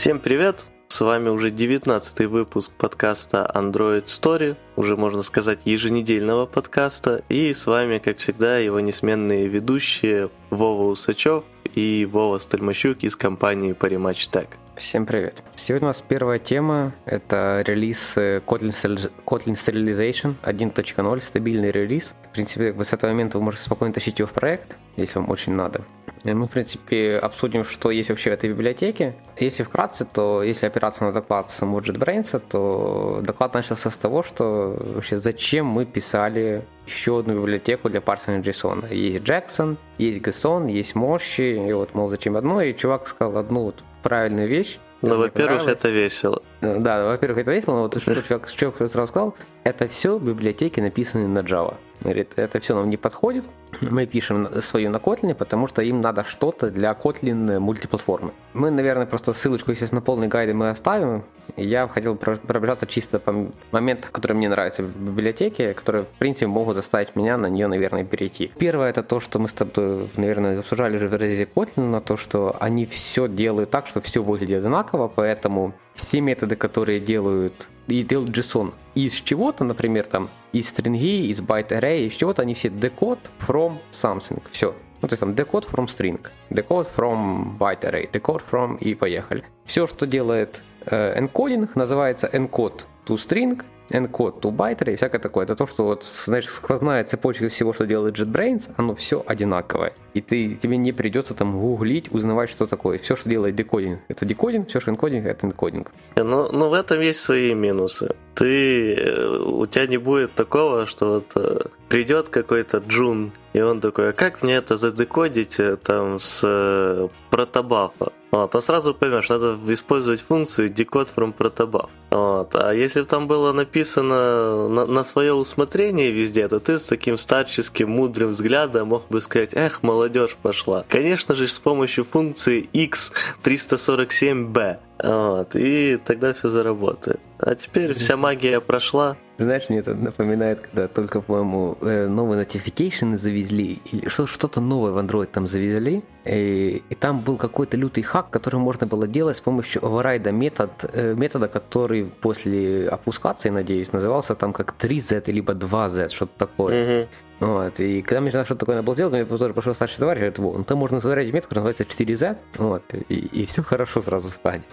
Всем привет! С вами уже 19 выпуск подкаста Android Story, уже можно сказать еженедельного подкаста, и с вами, как всегда, его несменные ведущие Вова Усачев и Вова Стальмощук из компании Parimatch Tech. Всем привет. Сегодня у нас первая тема – это релиз э, Kotlin, Kotlin Serialization 1.0, стабильный релиз. В принципе, с этого момента вы можете спокойно тащить его в проект, если вам очень надо. Мы, в принципе, обсудим, что есть вообще в этой библиотеке. Если вкратце, то если опираться на доклад самого JetBrains, то доклад начался с того, что вообще зачем мы писали еще одну библиотеку для парсинга JSON. Есть Jackson, есть GSON, есть Moshi, и вот, мол, зачем одно, и чувак сказал одну вот правильную вещь. Ну, во-первых, это весело. Да, во-первых, это весело, но вот что человек, человек сразу сказал, это все библиотеки написаны на Java. Говорит, это все нам не подходит, мы пишем свою на Kotlin, потому что им надо что-то для Kotlin мультиплатформы. Мы, наверное, просто ссылочку, естественно, полный гайды мы оставим. Я хотел пробежаться чисто по моментам, которые мне нравятся в библиотеке, которые, в принципе, могут заставить меня на нее, наверное, перейти. Первое, это то, что мы с тобой, наверное, обсуждали уже в разрезе Kotlin, на то, что они все делают так, что все выглядит одинаково, поэтому все методы, которые делают и делают JSON из чего-то, например, там из стринги, из byte array, из чего-то, они все decode from something, все. Ну, то есть там decode from string, decode from byte array, decode from и поехали. Все, что делает э, encoding, называется encode to string, to byte и всякое такое. Это то, что вот, знаешь, сквозная цепочка всего, что делает JetBrains, оно все одинаковое. И ты, тебе не придется там гуглить, узнавать, что такое. Все, что делает декодинг, это декодинг, все, что энкодинг, это энкодинг. Но, но ну, в этом есть свои минусы. Ты, э, у тебя не будет такого, что вот э, придет какой-то джун, и он такой, а как мне это задекодить э, там с протобафа? Вот, а сразу поймешь, надо использовать функцию decode from protobuf. Вот. А если бы там было написано на, на свое усмотрение везде, то ты с таким старческим мудрым взглядом мог бы сказать, эх, молодежь пошла. Конечно же, с помощью функции x347b. Вот, и тогда все заработает. А теперь вся магия прошла. Знаешь, мне это напоминает, когда только, по-моему, э, новые notification завезли, или что-то новое в Android там завезли, и, и там был какой-то лютый хак, который можно было делать с помощью override метод, э, метода, который после опускации, надеюсь, назывался там как 3Z либо 2Z, что-то такое. Mm-hmm. Вот, и когда мне что-то такое надо было сделать, мне тоже пошел старший товарищ, говорит, вот, ну, там можно заварить метод, который называется 4Z, вот, и, и все хорошо сразу станет.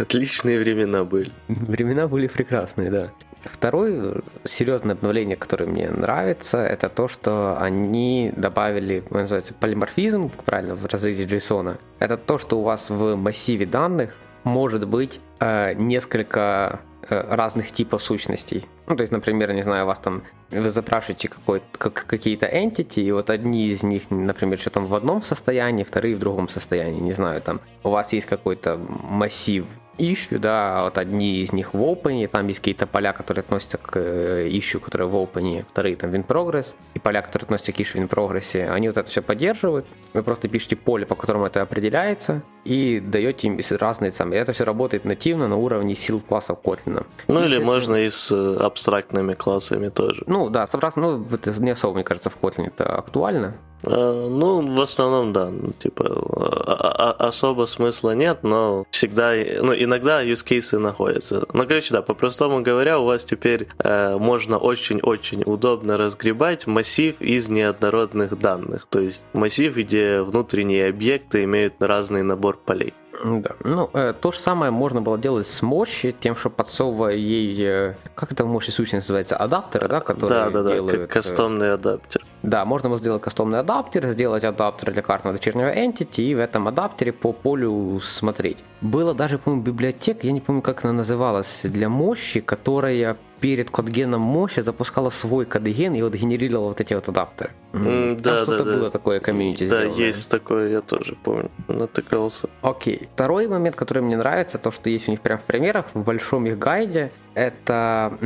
Отличные времена были. Времена были прекрасные, да. Второе серьезное обновление, которое мне нравится, это то, что они добавили, называется, полиморфизм, правильно, в разрезе JSON. Это то, что у вас в массиве данных может быть э, несколько Э, разных типов сущностей. Ну, то есть, например, не знаю, вас там, вы запрашиваете как, какие-то entity, и вот одни из них, например, что там в одном состоянии, вторые в другом состоянии, не знаю, там у вас есть какой-то массив issue, да, вот одни из них в open, там есть какие-то поля, которые относятся к э, issue, которые в open, вторые там in progress, и поля, которые относятся к issue in progress, они вот это все поддерживают. Вы просто пишете поле, по которому это определяется, и даете им разные. И это все работает нативно на уровне сил классов Kotlin. Ну и или можно и с э, абстрактными классами тоже. Ну да, с абстрактными, ну это не особо, мне кажется, в Kotlin это актуально. Э, ну, в основном, да. Ну, типа, а, а, особо смысла нет, но всегда, ну, иногда use cases находятся. Ну, короче, да, по-простому говоря, у вас теперь э, можно очень-очень удобно разгребать массив из неоднородных данных. То есть массив, где внутренние объекты имеют разный набор полей. Да. Ну, э, то же самое можно было делать с мощи, тем, что подсовывая ей, э, как это в мощи сущность называется, адаптеры, да, которые да, да, да, делают... Э, кастомный адаптер. Да, можно было сделать кастомный адаптер, сделать адаптер для картного дочернего entity и в этом адаптере по полю смотреть. Было даже, по-моему, библиотека, я не помню, как она называлась, для мощи, которая перед кодгеном мощи запускала свой кодген и вот генерировала вот эти вот адаптеры. Mm, да, Там что-то да, было да. такое комьюнити Да, сделано. есть такое, я тоже помню, натыкался. Окей. Второй момент, который мне нравится, то, что есть у них прям в примерах, в большом их гайде, это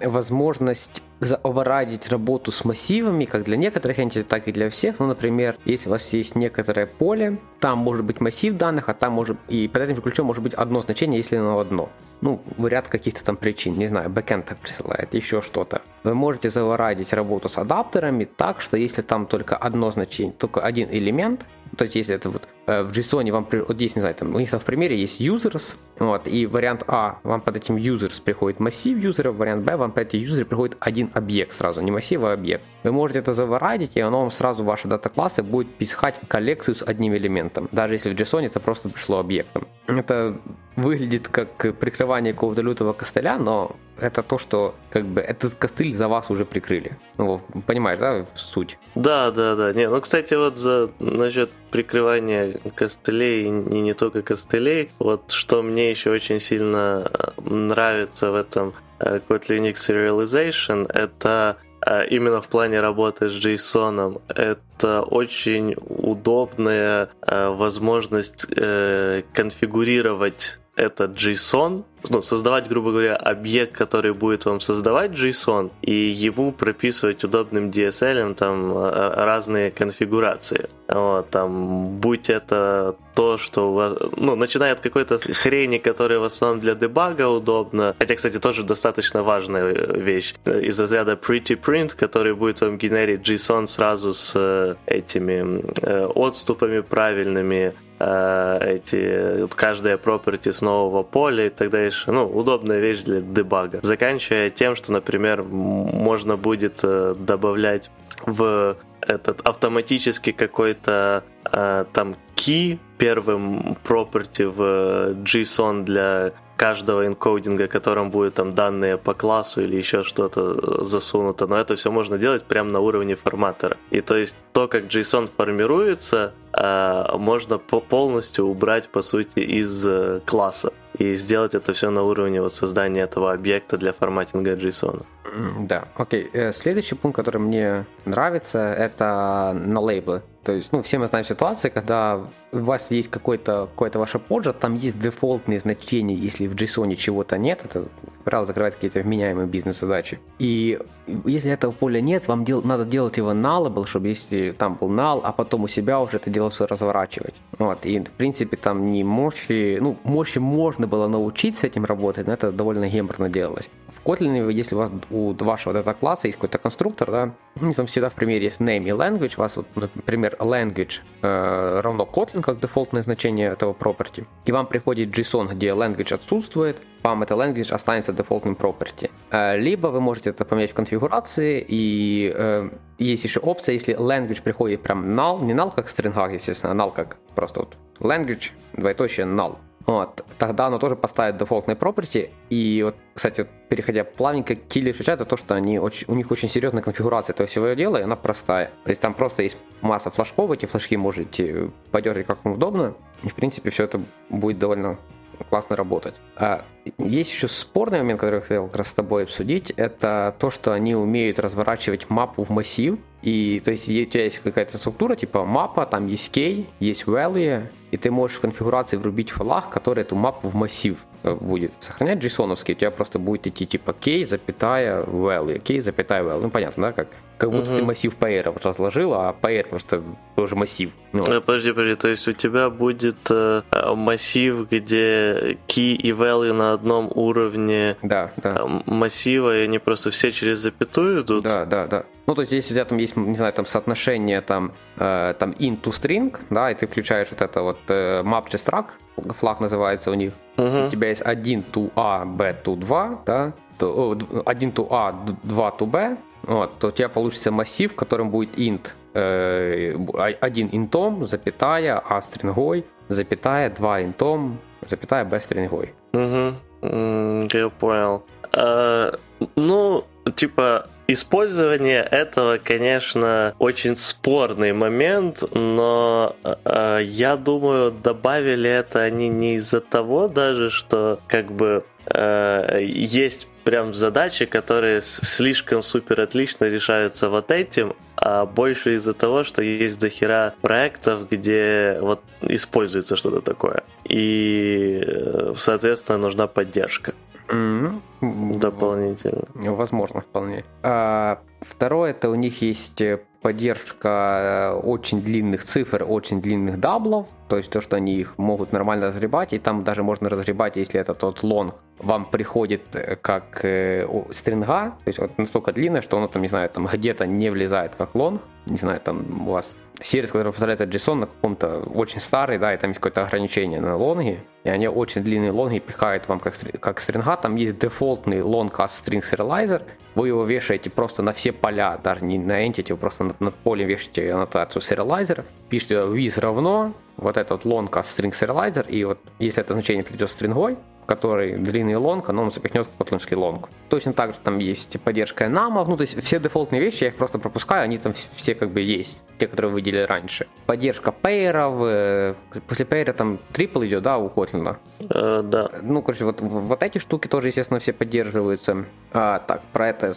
возможность заоверрайдить работу с массивами, как для некоторых entity, так и для всех. Ну, например, если у вас есть некоторое поле, там может быть массив данных, а там может и под этим ключом может быть одно значение, если оно одно. Ну, ряд каких-то там причин, не знаю, бэкэнд так присылает, еще что-то. Вы можете заворадить работу с адаптерами так, что если там только одно значение, только один элемент, То есть, если это вот э, в JSON вам, вот здесь, не знаю, там у них там в примере есть users, вот, и вариант А, вам под этим users приходит массив юзеров, вариант Б, вам под эти юзеры приходит один объект сразу, не массив, а объект. Вы можете это заворадить, и оно вам сразу ваши дата-классы будет писать коллекцию с одним элементом, даже если в JSON это просто пришло объектом. Это выглядит как прикрывание какого-то лютого костыля, но это то, что как бы этот костыль за вас уже прикрыли. Ну, понимаешь, да, суть? Да, да, да. Не, ну, кстати, вот за насчет прикрывания костылей и не только костылей, вот что мне еще очень сильно э, нравится в этом э, Kotlin X Serialization, это э, именно в плане работы с JSON, это очень удобная возможность конфигурировать этот JSON, ну, создавать, грубо говоря, объект, который будет вам создавать JSON, и ему прописывать удобным DSL там а, разные конфигурации. Вот, там, будь это то, что у вас, ну, начиная от какой-то хрени, которая в основном для дебага удобна, хотя, кстати, тоже достаточно важная вещь, из разряда pretty print, который будет вам генерить JSON сразу с э, этими э, отступами правильными, Э, эти вот каждая property с нового поля и так дальше. Ну, удобная вещь для дебага. Заканчивая тем, что, например, можно будет э, добавлять в этот автоматически какой-то э, там key первым property в JSON для каждого энкодинга, которым будет там данные по классу или еще что-то засунуто, но это все можно делать прямо на уровне форматора. И то есть то, как JSON формируется, а, можно полностью убрать, по сути, из э, класса и сделать это все на уровне вот создания этого объекта для форматинга JSON. Да, окей. Э, следующий пункт, который мне нравится, это на лейблы. То есть, ну, все мы знаем ситуации, когда у вас есть какой-то какой ваше поджа, там есть дефолтные значения, если в JSON чего-то нет, это, правило, закрывает какие-то вменяемые бизнес-задачи. И если этого поля нет, вам дел, надо делать его nullable, чтобы если там был null, а потом у себя уже это дело все разворачивать. Вот, и, в принципе, там не мощи, ну, мощи можно было научиться этим работать, но это довольно геморно делалось. Kotlin, если у вас у вашего дата-класса есть какой-то конструктор, да, там всегда в примере есть name и language, у вас, вот, например, language э, равно Kotlin, как дефолтное значение этого property, и вам приходит JSON, где language отсутствует, вам это language останется дефолтным property. Э, либо вы можете это поменять в конфигурации, и э, есть еще опция, если language приходит прям null, не null как в стрингах, естественно, а null как просто вот language, двоеточие null. Вот. Тогда оно тоже поставит дефолтные property. И вот, кстати, вот, переходя плавненько, киллер фича это то, что они очень, у них очень серьезная конфигурация этого всего дела, и она простая. То есть там просто есть масса флажков, эти флажки можете подергать как вам удобно. И, в принципе, все это будет довольно классно работать. А есть еще спорный момент, который я хотел как раз с тобой обсудить, это то, что они умеют разворачивать мапу в массив, и то есть у тебя есть какая-то структура, типа мапа, там есть key, есть value, и ты можешь в конфигурации врубить флаг, который эту мапу в массив э, будет сохранять json у тебя просто будет идти типа key, запятая, value, key, запятая, value. Ну, понятно, да, как? Как будто угу. ты массив pair разложил, а pair просто тоже массив. Ну. Э, подожди, подожди, то есть у тебя будет э, массив, где key и value на одном уровне да, да. Э, массива, и они просто все через запятую идут? Да, да, да. Ну, то есть, если у тебя там есть, не знаю, там соотношение там, э, там int to string, да, и ты включаешь вот это вот э, map to struct, флаг называется у них, uh-huh. у тебя есть 1 to a, b to 2, да, то, 1 to a, 2 to b, вот, то у тебя получится массив, в котором будет int, э, один интом, запятая, а стрингой, запятая, 2 интом, запятая, b стрингой. Угу, я понял. А, ну, типа, Использование этого, конечно, очень спорный момент, но э, я думаю, добавили это они не из-за того даже, что как бы э, есть прям задачи, которые слишком супер отлично решаются вот этим, а больше из-за того, что есть дохера проектов, где вот используется что-то такое. И, э, соответственно, нужна поддержка. Mm-hmm. Дополнительно. Возможно, вполне. А, Второе, это у них есть поддержка очень длинных цифр, очень длинных double ов, то есть то, что они их могут нормально разгребать, и там даже можно разгребать, если это тот long вам приходит как э, string а, то есть вот настолько длинная, что оно там, не знаю, там где-то не влезает как long, не знаю, там у вас сервис, который позволяет JSON на каком-то очень старый, да, и там есть какое-то ограничение на long и, и они очень длинные long и пихают вам как, как string а, там есть дефолтный long cast string serializer, вы его вешаете просто на все поля, даже не на entity, вы просто над, над полем вешаете аннотацию serializer, пишите with равно, вот этот long string serializer, и вот если это значение придет string ой, который длинный long, оно запихнет в котлинский long. Точно так же там есть поддержка enum а, ну то есть все дефолтные вещи, я их просто пропускаю, они там все как бы есть, те, которые вы видели раньше. Поддержка pair ов, э, после пейра там трипл идет, да, у Kotlin? Uh, да. Ну, короче, вот, вот эти штуки тоже, естественно, все поддерживаются. А, так, про это,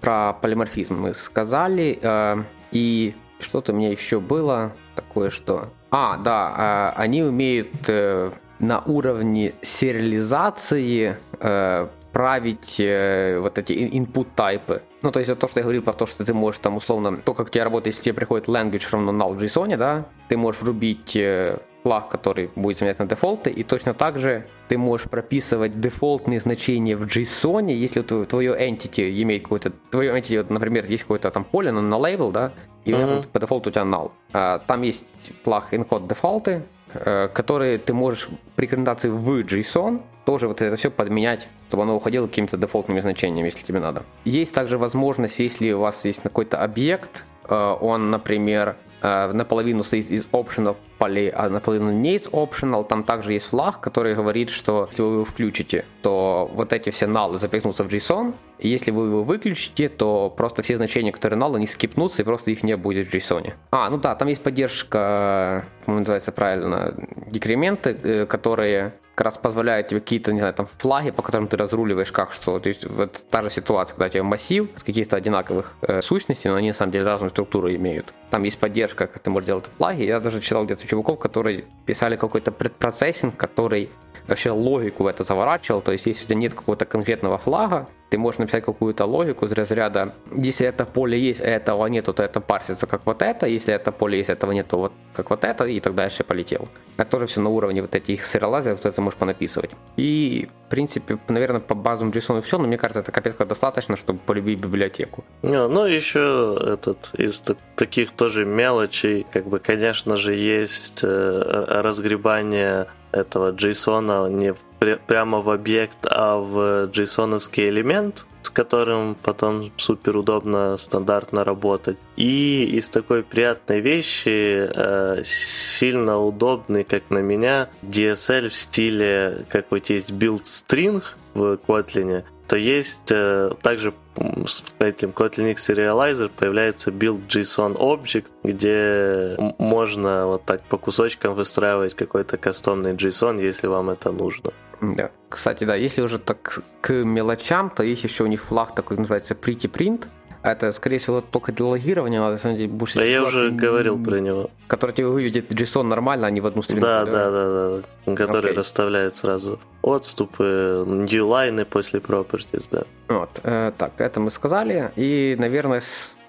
про полиморфизм мы сказали. А, и что-то у меня еще было такое, что... А, да, а, они умеют э, на уровне сериализации э, править э, вот эти input тайпы. Ну, то есть, то, что я говорил про то, что ты можешь там условно, то, как тебе работает, если тебе приходит language равно null в JSON, да, ты можешь врубить э, флаг, который будет заменять на дефолты, и точно так же ты можешь прописывать дефолтные значения в JSON, если твое entity имеет какой-то, твое entity, вот, например, есть какое-то там поле на, на label, да, и uh-huh. по дефолту у тебя null. А, там есть флаг encode дефолты, которые ты можешь при конвертации в JSON тоже вот это все подменять, чтобы оно уходило какими-то дефолтными значениями, если тебе надо. Есть также возможность, если у вас есть какой-то объект, э, он, например, э, наполовину состоит из опшенов полей, а наполовину не из optional, там также есть флаг, который говорит, что если вы его включите, то вот эти все налы запихнутся в JSON, и если вы его выключите, то просто все значения, которые null, они скипнутся, и просто их не будет в JSON. А, ну да, там есть поддержка, как называется правильно, декременты, э, которые как раз позволяют тебе какие-то, не знаю, там флаги, по которым ты разруливаешь как что. То есть вот та же ситуация, когда у тебя массив с каких-то одинаковых э, сущностей, но они на самом деле разную структуру имеют. Там есть поддержка, как ты можешь делать флаги. Я даже читал где-то чуваков, которые писали какой-то предпроцессинг, который вообще логику в это заворачивал. То есть, если у тебя нет какого-то конкретного флага, ты можешь написать какую-то логику из разряда, если это поле есть, а этого нет, то это парсится как вот это, если это поле есть, этого нет, то вот как вот это, и так дальше полетел. Который все на уровне вот этих сериалайзеров, кто это можешь понаписывать. И, в принципе, наверное, по базам JSON все, но мне кажется, это капец как достаточно, чтобы полюбить библиотеку. Не, ну, еще этот, из таких тоже мелочей, как бы, конечно же, есть э, разгребание этого JSON не в, прямо в объект, а в json элемент, с которым потом супер удобно стандартно работать. И из такой приятной вещи э, сильно удобный, как на меня, DSL в стиле, как вот есть build string в Kotlin, то есть э, также с этим Kotlin Serializer появляется build JSON object, где можно вот так по кусочкам выстраивать какой-то кастомный JSON, если вам это нужно. Да. Кстати, да, если уже так к мелочам, то есть еще у них флаг такой называется Pretty Print, это, скорее всего, только для логирования надо, на больше Да я уже говорил про него. Который тебе выведет JSON нормально, а не в одну стрингу. Да, да, да, да, да. Который okay. расставляет сразу отступы, ньюлайны после properties, да. Вот, э, так, это мы сказали. И, наверное,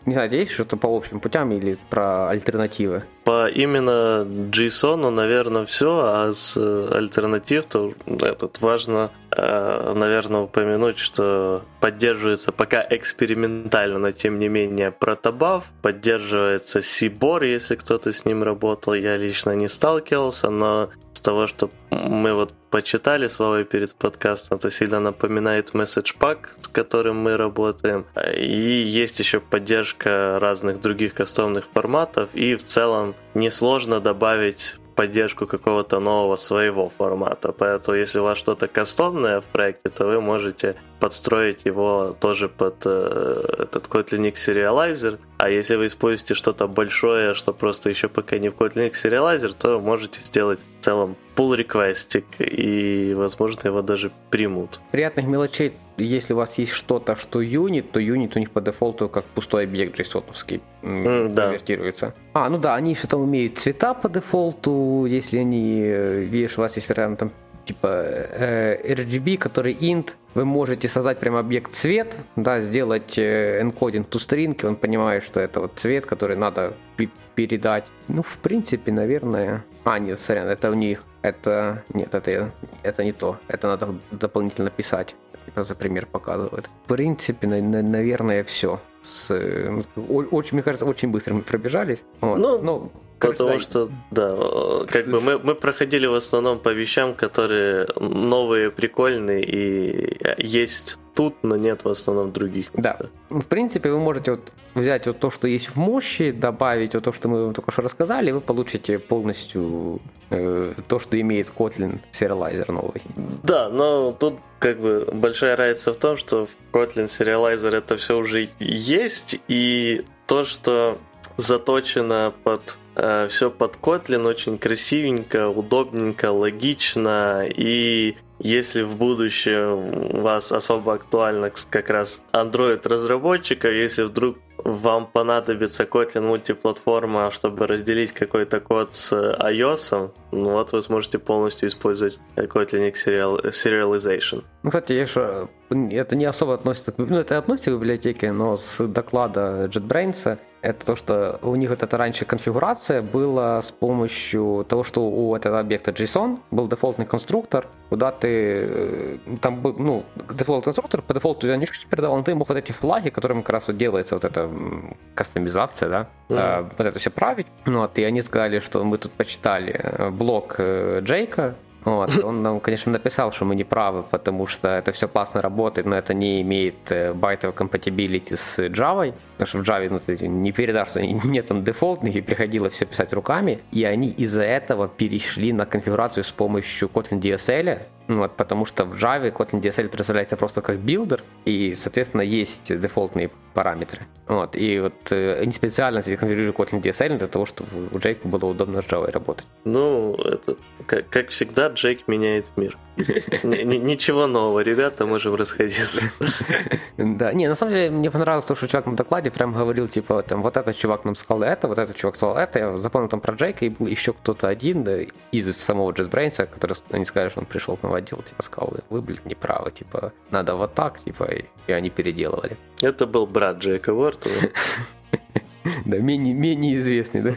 не знаю, есть что-то по общим путям или про альтернативы? По именно JSON, наверное, все, а с альтернатив, то этот важно, э, наверное, упомянуть, что поддерживается пока экспериментально, но тем не менее протобаф, поддерживается Sibor, если кто-то с ним работал, я лично не сталкивался, но с того, что мы вот почитали с Вовой перед подкастом, это сильно напоминает Message Pack, с которым мы работаем. И есть еще поддержка разных других кастомных форматов. И в целом несложно добавить поддержку какого-то нового своего формата. Поэтому, если у вас что-то кастомное в проекте, то вы можете подстроить его тоже под э, этот Kotlin X Serializer. А если вы используете что-то большое, что просто еще пока не в Kotlin X Serializer, то можете сделать в целом pull реквестик и, возможно, его даже примут. Приятных мелочей, если у вас есть что-то, что юнит, то юнит у них по дефолту как пустой объект json mm, да. конвертируется. А, ну да, они что-то умеют цвета по дефолту, если они, э, видишь, у вас есть, вероятно, там типа э, RGB, который int, вы можете создать прям объект цвет, да, сделать э, encoding to string, и он понимает, что это вот цвет, который надо передать. Ну, в принципе, наверное... А, нет, сорян, это у них. Это... Нет, это, это не то. Это надо дополнительно писать. Это за пример показывает. В принципе, на, на, наверное, все. С, ну, очень, мне кажется, очень быстро мы пробежались. Вот. Ну, ну Потому что, да, как бы мы, мы проходили в основном по вещам, которые новые, прикольные и есть тут, но нет в основном других. Да. В принципе, вы можете вот взять вот то, что есть в мощи, добавить вот то, что мы вам только что рассказали, и вы получите полностью э, то, что имеет Kotlin сериалайзер новый. Да, но тут как бы большая разница в том, что в Kotlin сериалайзер это все уже есть, и то, что заточено под э, все под Kotlin очень красивенько, удобненько, логично и если в будущем вас особо актуально как раз Android разработчика, если вдруг вам понадобится Kotlin мультиплатформа, чтобы разделить какой-то код с iOS, ну вот вы сможете полностью использовать Kotlin X Serialization. Ну, кстати, я еще, это не особо относится, ну, это относится к библиотеке, но с доклада JetBrains это то, что у них вот эта раньше конфигурация была с помощью того, что у этого объекта JSON был дефолтный конструктор, куда ты, э, там был, ну, дефолтный конструктор по дефолту я ничего не передал, но ты мог вот эти флаги, которыми как раз вот делается вот эта кастомизация, да, mm-hmm. вот это все править. Ну, вот, и они сказали, что мы тут почитали э, блок Джейка, вот. Он нам, конечно, написал, что мы не правы, потому что это все классно работает, но это не имеет байтовой compatibility с Java, потому что в Java ну, ты не передашь, что нет там дефолтных, и приходилось все писать руками, и они из-за этого перешли на конфигурацию с помощью Kotlin DSL, вот, потому что в Java Kotlin DSL представляется просто как билдер, и, соответственно, есть дефолтные параметры. Вот, и вот э, они специально конфигурируют Kotlin DSL для того, чтобы у Джейка было удобно с Java работать. Ну, это, как, как всегда, Джейк меняет мир. Ничего нового, ребята, можем расходиться. Да, не, на самом деле мне понравилось то, что чувак на докладе прям говорил, типа, там, вот этот чувак нам сказал это, вот этот чувак сказал это, я запомнил там про Джейка, и был еще кто-то один да, из самого JetBrains, который, они сказали, что он пришел к нам в отдел, типа, сказал, вы, блин, неправы, типа, надо вот так, типа, и, они переделывали. Это был брат Джейка Уортона. Да, менее, менее известный, да?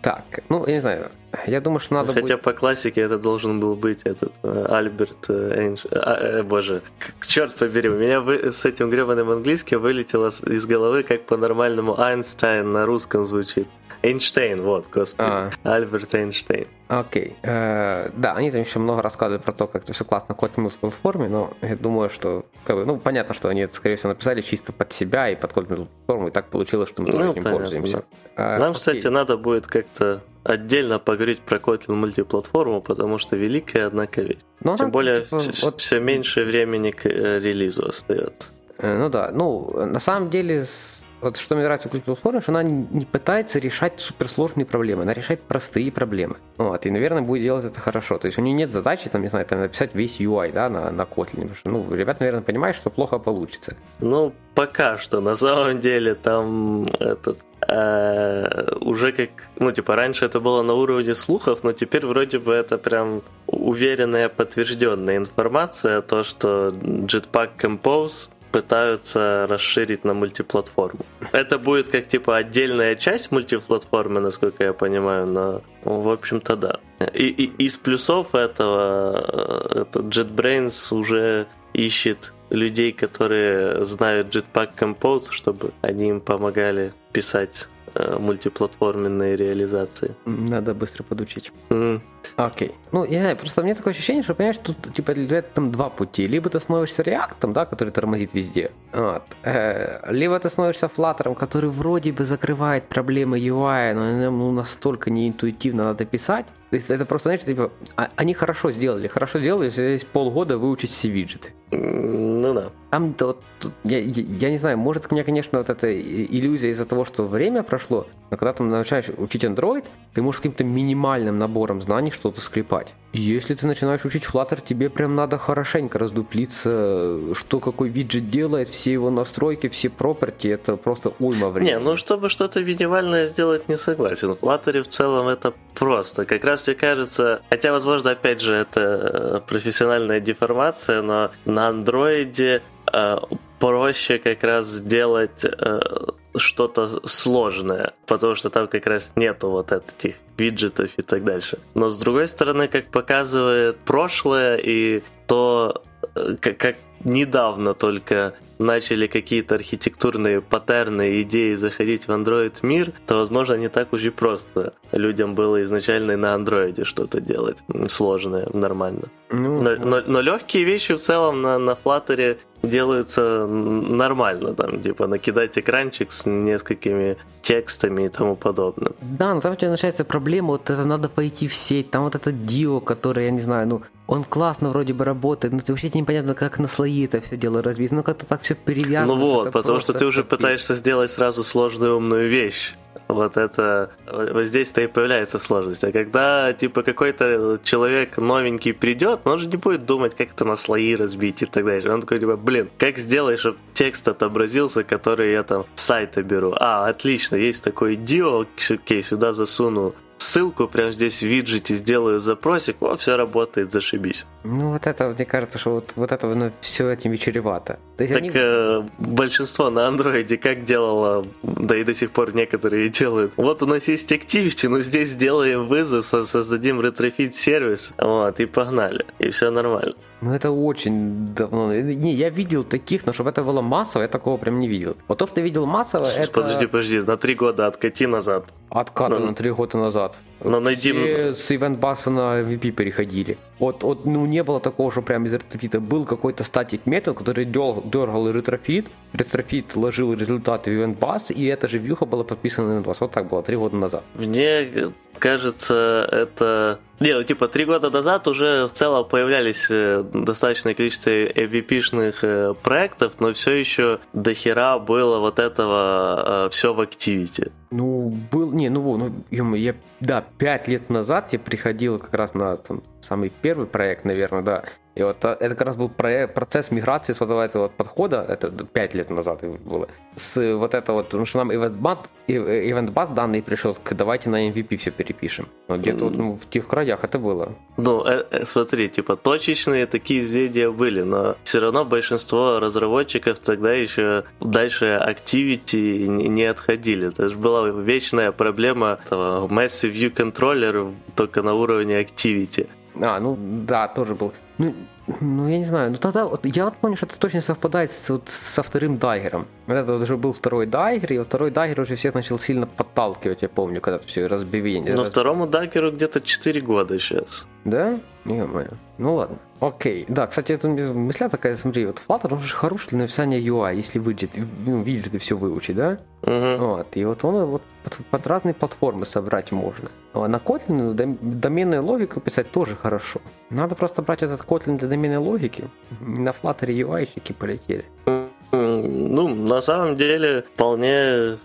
Так, ну, я не знаю, я думаю, что надо Хотя будет... по классике это должен был быть этот э, Альберт э, Эйнш... А, э, боже, черт побери, у меня вы... с этим гребаным английским вылетело из головы, как по-нормальному Айнштейн на русском звучит. Эйнштейн, вот, господи. А. Альберт Эйнштейн. Окей. Э, да, они там еще много рассказывают про то, как это все классно код в платформе, но я думаю, что, как бы, ну, понятно, что они это, скорее всего, написали чисто под себя и под код платформу, и так получилось, что мы ну, тоже этим пользуемся. Нам, окей. кстати, надо будет как-то отдельно поговорить про Kotlin мультиплатформу, потому что великая, однако, вещь. Ну, Тем более, типа, все, вот... все меньше времени к э, релизу остается. Э, ну да, ну, на самом деле, вот что мне нравится Культуру что она не пытается решать суперсложные проблемы, она решает простые проблемы. Вот, и, наверное, будет делать это хорошо. То есть у нее нет задачи, там, не знаю, там, написать весь UI, да, на, на Kotlin. Потому что, ну, ребят, наверное, понимают, что плохо получится. Ну, пока что. На самом деле, там этот э, уже как, ну, типа, раньше это было на уровне слухов, но теперь вроде бы это прям уверенная, подтвержденная информация, то, что Jetpack Compose пытаются расширить на мультиплатформу. Это будет как типа отдельная часть мультиплатформы, насколько я понимаю, но в общем-то да. И, и из плюсов этого э, этот JetBrains уже ищет людей, которые знают Jetpack Compose, чтобы они им помогали писать э, мультиплатформенные реализации. Надо быстро подучить. Mm. Окей. Ну, я не знаю, просто у меня такое ощущение, что, понимаешь, тут, типа, там два пути. Либо ты становишься реактом, да, который тормозит везде. Вот. Э, либо ты становишься флаттером, который вроде бы закрывает проблемы UI, но ну, настолько неинтуитивно надо писать. То есть это просто, знаешь, типа, а, они хорошо сделали, хорошо сделали, если полгода выучить все виджеты. Ну да. Там, то, то, я, я, я не знаю, может у меня, конечно, вот эта иллюзия из-за того, что время прошло, но когда ты начинаешь учить Android, ты можешь каким-то минимальным набором знаний что-то скрипать. Если ты начинаешь учить Flutter, тебе прям надо хорошенько раздуплиться, что какой виджет делает, все его настройки, все property, это просто уйма времени. Не, ну чтобы что-то минимальное сделать, не согласен. В Flutter в целом это просто. Как раз мне кажется, хотя, возможно, опять же, это э, профессиональная деформация, но на андроиде э, проще как раз сделать э, что-то сложное, потому что там как раз нету вот этих виджетов и так дальше. Но с другой стороны, как показывает прошлое и то, э, как, как недавно только начали какие-то архитектурные паттерны, идеи заходить в Android мир, то, возможно, не так уж и просто людям было изначально на андроиде что-то делать сложное, нормально. Ну, но, но, но легкие вещи в целом на, на Flutter делаются нормально, там, типа, накидать экранчик с несколькими текстами и тому подобное. Да, там у тебя начинается проблема, вот это надо пойти в сеть, там вот этот Dio, который, я не знаю, ну, он классно вроде бы работает, но вообще непонятно, как на слои это все дело разбить, ну как-то так все перевязано. Ну вот, потому что ты уже пытаешься сделать сразу сложную умную вещь вот это, вот здесь-то и появляется сложность. А когда, типа, какой-то человек новенький придет, он же не будет думать, как это на слои разбить и так далее. Он такой, типа, блин, как сделать, чтобы текст отобразился, который я там с сайта беру? А, отлично, есть такой дио, окей, сюда засуну ссылку прямо здесь в виджете, сделаю запросик, о, все работает, зашибись. Ну, вот это, мне кажется, что вот, вот это ну, все этим и чревато. так они... э, большинство на андроиде как делало, да и до сих пор некоторые делают. Вот у нас есть Activity, но здесь сделаем вызов, создадим Retrofit сервис, вот, и погнали. И все нормально. Ну это очень давно. Не, я видел таких, но чтобы это было массово, я такого прям не видел. Вот то, что ты видел массово, это... Подожди, подожди, на три года откати назад. Откаты но... на три года назад. Но найди... Все с Event Bus на MVP переходили. Вот, вот, ну не было такого, что прям из Retrofit а. Был какой-то static метод, который дергал, дергал Retrofit, Retrofit ложил результаты в Event Bus, и эта же вьюха была подписана на Bus. Вот так было, три года назад. Мне кажется, это... Не, ну типа три года назад уже в целом появлялись э, достаточное количество MVP -шных э, проектов, но все еще до хера было вот этого э, все в Activity. Ну, был, не, ну, ну, я, да, пять лет назад я приходил как раз на там, самый первый проект, наверное, да, и вот это как раз был проект, процесс миграции с вот этого вот подхода, это 5 лет назад было, с вот это вот, потому что нам EventBus, EventBus данные пришел, давайте на MVP все перепишем. Вот где-то вот ну, в тех краях это было. Ну, э, э, смотри, типа точечные такие известия были, но все равно большинство разработчиков тогда еще дальше Activity не отходили. Это же была вечная проблема этого Massive View Controller только на уровне Activity. А, ну да, тоже был. Ну, ну, я не знаю. Ну тогда вот я вот помню, что это точно совпадает с, вот, со вторым дайгером. Вот это вот уже был второй дайгер, и второй дайгер уже всех начал сильно подталкивать, я помню, когда все разбивение. Но раз... второму дайгеру где-то 4 года сейчас. Да? Не Ну ладно. Окей. Да, кстати, это мысля такая, смотри, вот Flutter, он же хороший для написания UI, если виджет, ну, виджеты все выучить, да? Угу. Вот. И вот он вот под, под разные платформы собрать можно. А на Kotlin доменную логику писать тоже хорошо. Надо просто брать этот Kotlin для доменной логики. На Flutter UI-щики полетели. Ну, на самом деле, вполне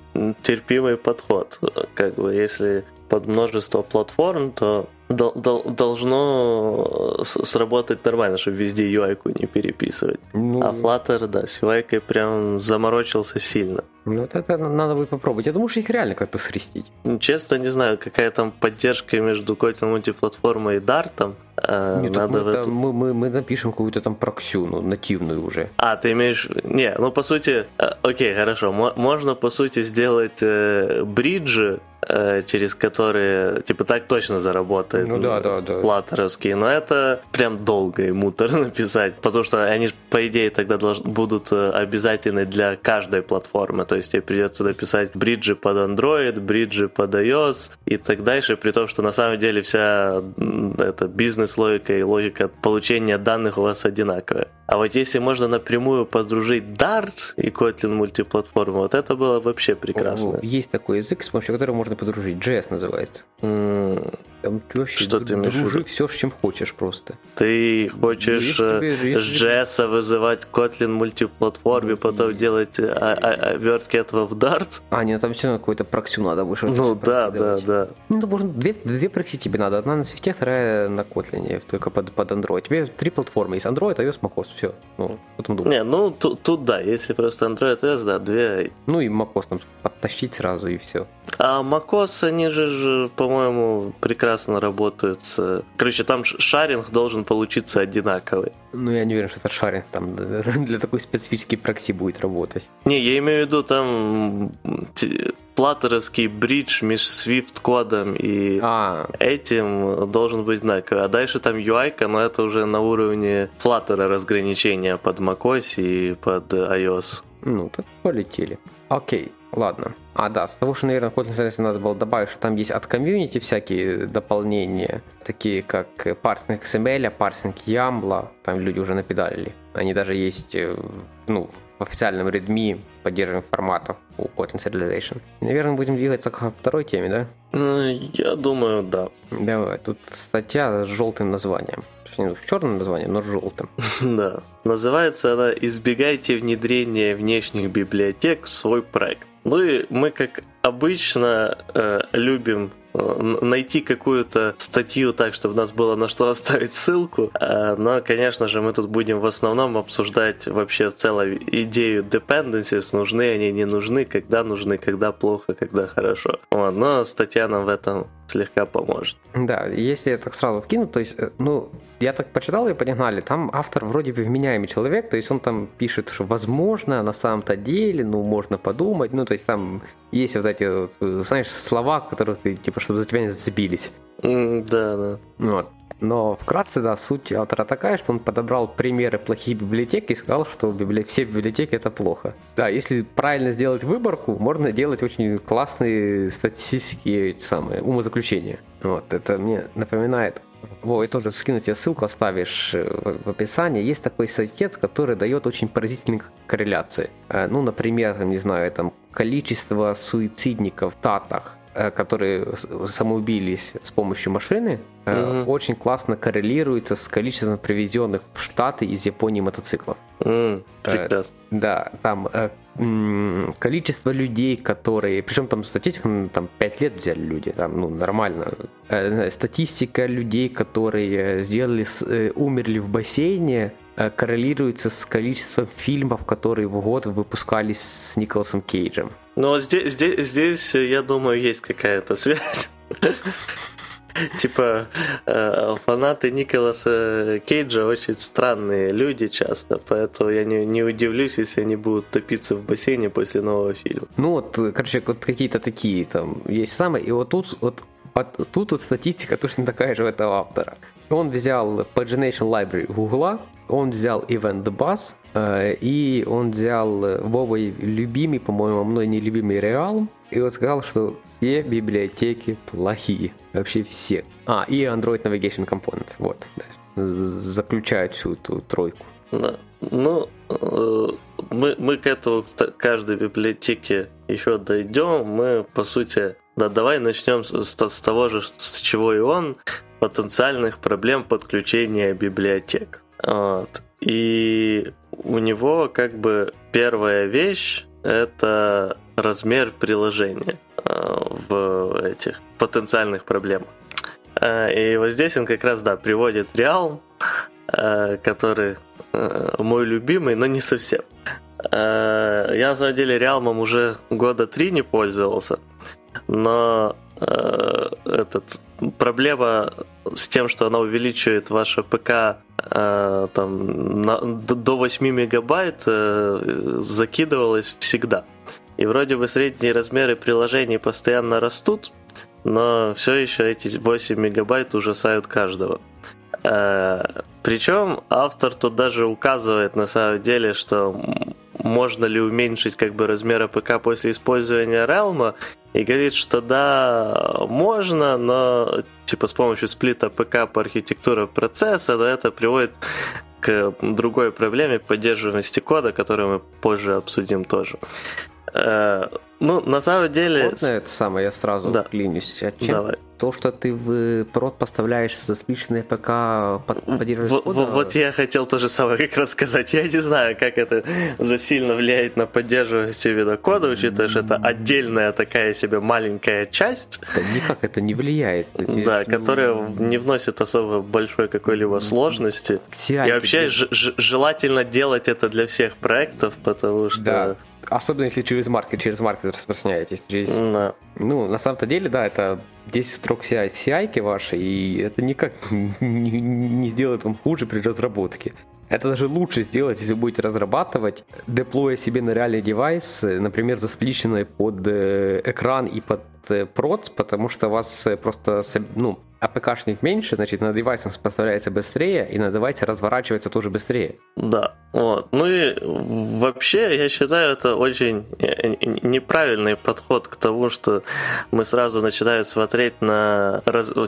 терпимый подход. Как бы, если под множество платформ, то должно сработать нормально, чтобы везде UI-ку не переписывать. Ну, а Flutter, да, с UI прям заморочился сильно. Ну, вот это надо будет попробовать. Я думаю, что их реально как-то срестить. Честно, не знаю, какая там поддержка между Kotlin мультиплатформой и Dart. А, Нет, надо мы, эту... мы, мы, мы напишем какую-то там проксю, ну, нативную уже. А, ты имеешь... Не, ну, по сути... Э, окей, хорошо. Можно, по сути, сделать э, бриджи, э, через которые, типа, так точно заработает. Ну, да, да, да. Платтеровские. Но это прям долго и муторно писать. Потому что они, по идее, тогда должны, будут э, обязательны для каждой платформы. То есть тебе придется написать бриджи под Android, бриджи под iOS и так дальше, при том, что на самом деле вся эта бизнес-логика и логика получения данных у вас одинаковая. А вот если можно напрямую подружить Dart и Kotlin мультиплатформу, вот это было вообще прекрасно. Есть такой язык, с помощью которого можно подружить. JS называется. М, Там ты вообще Что ты дружи все, с чем хочешь просто. Ты хочешь тебе- э, с JS вызывать Kotlin мультиплатформе, Ну, потом и- делать а- а- а- вертки этого в Dart? А, не, ну там все равно какой-то проксю надо выше. Ну да, да, да. Ну, можно две, две прокси тебе надо. Одна на свифте, вторая на Kotlin, только под, под Android. Тебе три платформы есть. Android, iOS, macOS, все. Ну, потом думаю. Не, ну тут, тут да, если просто Android OS, да, две. Ну и macOS там подтащить сразу и все. А macOS, они же, по-моему, прекрасно работают с... Короче, там шаринг должен получиться одинаковый. Ну, я не уверен, что этот шаринг там для такой специфической прокси будет работать. Не, я имею в виду там платтеровский бридж между Swift кодом и А, этим должен быть одинаковый. А дальше там UI, но это уже на уровне Flutter разграничения под macOS и под iOS. ну, так полетели. Окей, ладно. А, да, с того, что, наверное, Kotlin Service надо было добавить, что там есть от комьюнити всякие дополнения, такие как э, парсинг XML, парсинг YAML, там люди уже напедалили. Они даже есть, э, ну, в официальном Redmi поддерживаем форматов у Kotlin Serialization. Наверное, будем двигаться к второй теме, да? Ну, Я думаю, да. Давай, тут статья с желтым названием. Ну, с черным названием, но с желтым. Да. Называется она «Избегайте внедрения внешних библиотек в свой проект». Ну и мы, как обычно, э, любим найти какую-то статью так, чтобы у нас было на что оставить ссылку. Э, Но, конечно же, мы тут будем в основном обсуждать вообще целую идею dependencies, нужны они, не нужны, когда нужны, когда плохо, когда хорошо. Вот. Но статья нам в этом слегка поможет. Да, если я так сразу вкину, то есть, э, ну, я так почитал и погнали, там автор вроде бы вменяемый человек, то есть он там пишет, что возможно, на самом-то деле, ну, можно подумать, ну, то есть там есть вот эти, э, знаешь, слова, которые ты, типа, чтобы за тебя не зацепились. М, Да, да. Вот. Но вкратце, да, суть автора такая, что он подобрал примеры плохих библиотек и сказал, что библи... все библиотеки это плохо. Да, если правильно сделать выборку, можно делать очень классные статистические самые умозаключения. Вот, это мне напоминает во, и тоже скину тебе ссылку, оставишь э, в, описании. Есть такой сайтец, который дает очень поразительные корреляции. Э, Ну, например, там, не знаю, там количество суицидников в Татах, которые с- самоубились с помощью машины, э, Мгм. очень классно коррелируется с количеством привезенных в Штаты из Японии мотоциклов. М, Прекрасно. Да, там э, количество людей, которые... Причем там статистика, ну, там 5 лет взяли люди, там, ну, нормально. Э, статистика людей, которые сделали, э, умерли в бассейне, э, коррелируется с количеством фильмов, которые в год выпускались с Николасом Кейджем. Ну, вот здесь, здесь, здесь, я думаю, есть какая-то связь. Типа, э, фанаты Николаса Кейджа очень странные люди часто, поэтому я не, удивлюсь, если они будут топиться в бассейне после нового фильма. Ну вот, э, короче, вот какие-то такие там есть самые. И вот тут вот под- тут вот статистика точно такая же у этого автора. Он взял Pagination Library Гугла, он взял Event Bus, э, и он взял э, Вовой любимый, по-моему, мной нелюбимый Realm, и вот сказал, что все библиотеки плохие. Вообще все. А, и Android Navigation Component. Вот. да. Заключает всю эту тройку. Да. Ну, э, мы, мы к этому, к каждой библиотеке еще дойдем. Мы, по сути, да, давай начнем с- с того же, с чего и он, потенциальных проблем подключения библиотек. Вот. И у него как бы первая вещь это размер приложения э, в этих потенциальных проблемах. Э, И вот здесь он как раз, да, приводит Realm, э, который мой любимый, но не совсем. Я, на самом деле, Realm уже года три не пользовался, но этот, проблема с тем, что она увеличивает ваше ПК там, на- до 8 мегабайт, э, закидывалась всегда. И вроде бы средние размеры приложений постоянно растут, но все еще эти 8 мегабайт ужасают каждого. Э, Причем автор тут даже указывает на самом деле, что можно ли уменьшить как бы размеры ПК после использования Realm, и говорит, что да, можно, но типа с помощью сплита ПК по архитектуре процесса, но это приводит к другой проблеме поддерживаемости кода, которую мы позже обсудим тоже. Э, ну, на самом деле... Вот на это самое, я сразу да. клянусь. А чем Давай. То, что ты в прод поставляешь со сплишенной ПК, поддерживаешь вот, кода... вот я хотел то же самое как раз сказать. Я не знаю, как это засильно влияет на поддерживаемость вида кода, учитывая, что это отдельная такая себе маленькая часть. Да никак это не влияет. Да, которая не вносит особо большой какой-либо сложности. И вообще желательно делать это для всех проектов, потому что... Да Особенно если через маркет, через маркет распространяетесь. Через... Да. Ну, на самом-то деле, да, это 10 строк CI в CI ваши, и это никак не, не сделает вам хуже при разработке. Это даже лучше сделать, если вы будете разрабатывать, деплоя себе на реальный девайс, например, заспличенный под э, экран и под проц, потому что вас э, просто ну, АПКшник меньше, значит, на девайсе он поставляется быстрее, и на девайсе разворачивается тоже быстрее. Да, вот. Ну и вообще, я считаю, это очень э, неправильный подход к тому, что мы сразу начинаем смотреть на,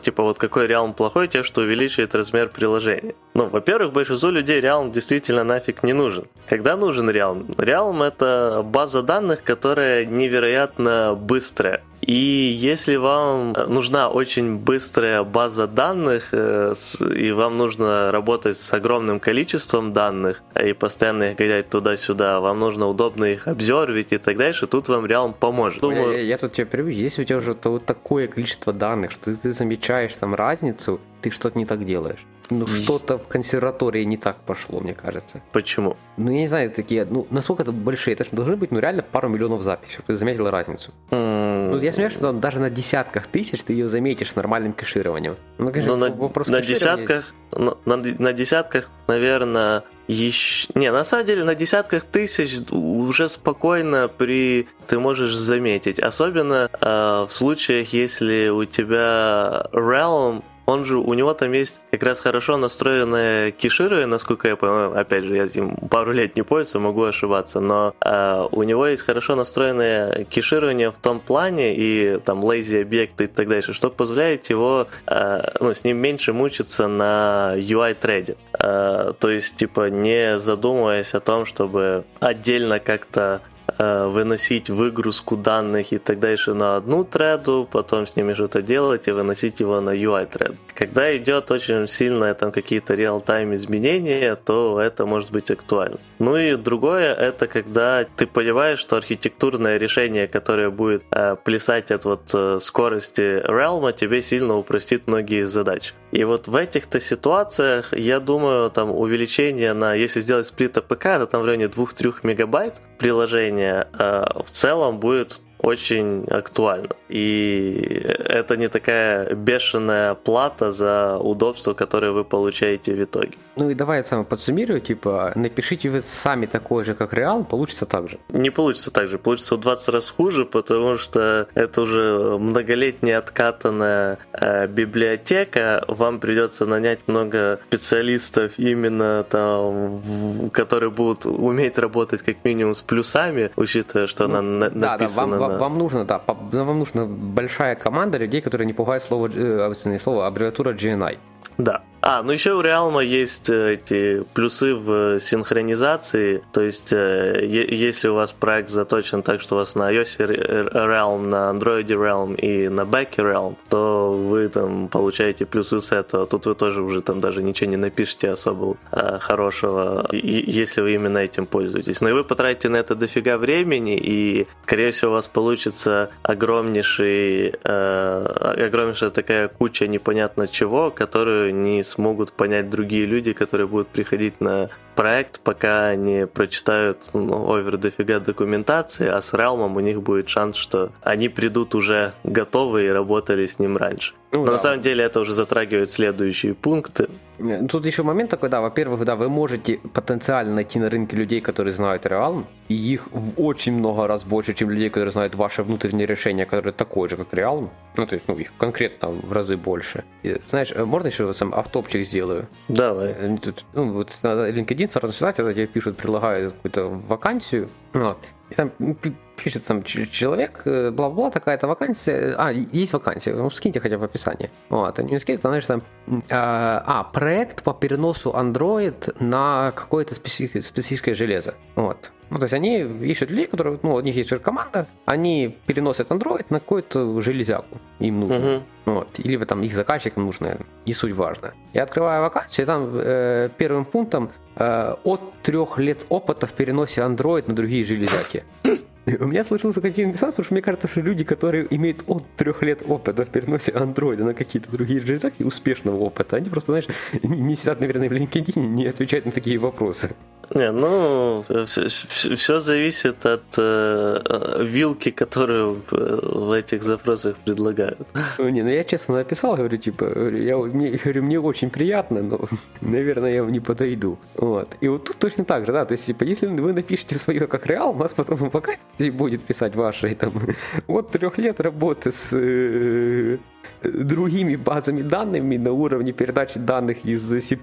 типа, вот какой Realm плохой, те, что увеличивает размер приложения. Ну, во-первых, большинству людей Realm действительно нафиг не нужен. Когда нужен Realm? Realm — это база данных, которая невероятно быстрая. И если вам нужна очень быстрая база данных, э, и вам нужно работать с огромным количеством данных, и постоянно их гонять туда-сюда, вам нужно удобно их обзорвить и так дальше, тут вам Realm поможет. Думаю... Я, я тут тебя прибью, если у тебя уже такое количество данных, что ты, ты замечаешь там разницу, ты что-то не так делаешь ну, что-то в консерватории не так пошло, мне кажется. Почему? Ну, я не знаю, такие, ну, насколько это большие, это же должны быть, ну, реально пару миллионов записей, чтобы ты заметил разницу. Mm. Ну, я смеюсь, что там даже на десятках тысяч ты ее заметишь нормальным кэшированием. Ну, конечно, ну, на, вопрос на десятках, на, на, на десятках, наверное, еще... Не, на самом деле на десятках тысяч уже спокойно при ты можешь заметить. Особенно э, в случаях, если у тебя Realm он же, у него там есть как раз хорошо настроенные кеширы, насколько я понимаю, опять же, я этим пару лет не пользуюсь, могу ошибаться, но э, у него есть хорошо настроенное кеширование в том плане и там lazy объекты и так дальше, что позволяет его, э, ну, с ним меньше мучиться на UI-треде. Э, то есть, типа, не задумываясь о том, чтобы отдельно как-то выносить выгрузку данных и так дальше на одну треду, потом с ними что-то делать и выносить его на UI тред. Когда идет очень сильное там какие-то реал-тайм изменения, то это может быть актуально. Ну и другое, это когда ты понимаешь, что архитектурное решение, которое будет э, плясать от вот э, скорости Realm, тебе сильно упростит многие задачи. И вот в этих-то ситуациях, я думаю, там увеличение на, если сделать сплит APK, это там в районе 2-3 мегабайт приложения, э, в целом будет очень актуально. И это не такая бешеная плата за удобство, которое вы получаете в итоге. Ну и давай я сам подсуммирую, типа, напишите вы сами такой же, как Realm, получится так же. Не получится так же, получится в 20 раз хуже, потому что это уже многолетняя откатанная э, библиотека, вам придется нанять много специалистов именно там, которые будут уметь работать как минимум с плюсами, учитывая, что ну, она на- да, написана да, вам, вам нужно, да, вам нужна большая команда людей, которые не пугают слово, э, слово аббревиатура GNI. Да. А, ну еще у Realm есть э, эти плюсы в синхронизации, то есть э, если у вас проект заточен так, что у вас на iOS Realm, на Android Realm и на Back Realm, то вы там получаете плюсы с этого. Тут вы тоже уже там даже ничего не напишите особо э, хорошего, если вы именно этим пользуетесь. Но и вы потратите на это дофига времени, и скорее всего у вас получится огромнейший, огромнейшая такая куча непонятно чего, которую не смогут понять другие люди, которые будут приходить на проект, пока они прочитают ну, овер дофига документации, а с Realm у них будет шанс, что они придут уже готовые и работали с ним раньше. Ну, Но да. на самом деле это уже затрагивает следующие пункты. Тут еще момент такой, да, во-первых, да, вы можете потенциально найти на рынке людей, которые знают Realm, и их в очень много раз больше, чем людей, которые знают ваше внутреннее решение, которое такое же, как Realm. Ну, то есть, ну, их конкретно в разы больше. И, знаешь, э, можно еще сам автопчик сделаю? Давай. Э, тут, ну, вот LinkedIn сразу читать, когда тебе пишут, предлагают какую-то вакансию, вот, и там пишет там человек, э, бла-бла, такая-то вакансия. А, есть вакансия, ну скиньте хотя бы описание. Вот, они скинут, знаешь, там, а, проект по переносу Android на какое-то специфическое железо. Вот. Ну, то есть они ищут людей, которые, ну, у них есть команда, они переносят Android на какую-то железяку, им нужно. Uh-huh. Вот. Или там их заказчикам нужно, не суть важно. Я открываю вакансию, и там э, первым пунктом э, от трех лет опыта в переносе Android на другие железяки. У меня сложился какой-то диссонанс, потому что мне кажется, что люди, которые имеют от трех лет опыта в переносе андроида на какие-то другие железяки, успешного опыта, они просто, знаешь, не сидят, наверное, в LinkedIn, не отвечают на такие вопросы. Не, ну, все, все зависит от э, вилки, которую в этих запросах предлагают. Ну, не, ну я честно написал, говорю, типа, я, мне, говорю, мне очень приятно, но, наверное, я не подойду. Вот. И вот тут точно так же, да, то есть, типа, если вы напишете свое как реал, у вас потом пока будет писать ваши, там, от трех лет работы с э, другими базами данными на уровне передачи данных из C++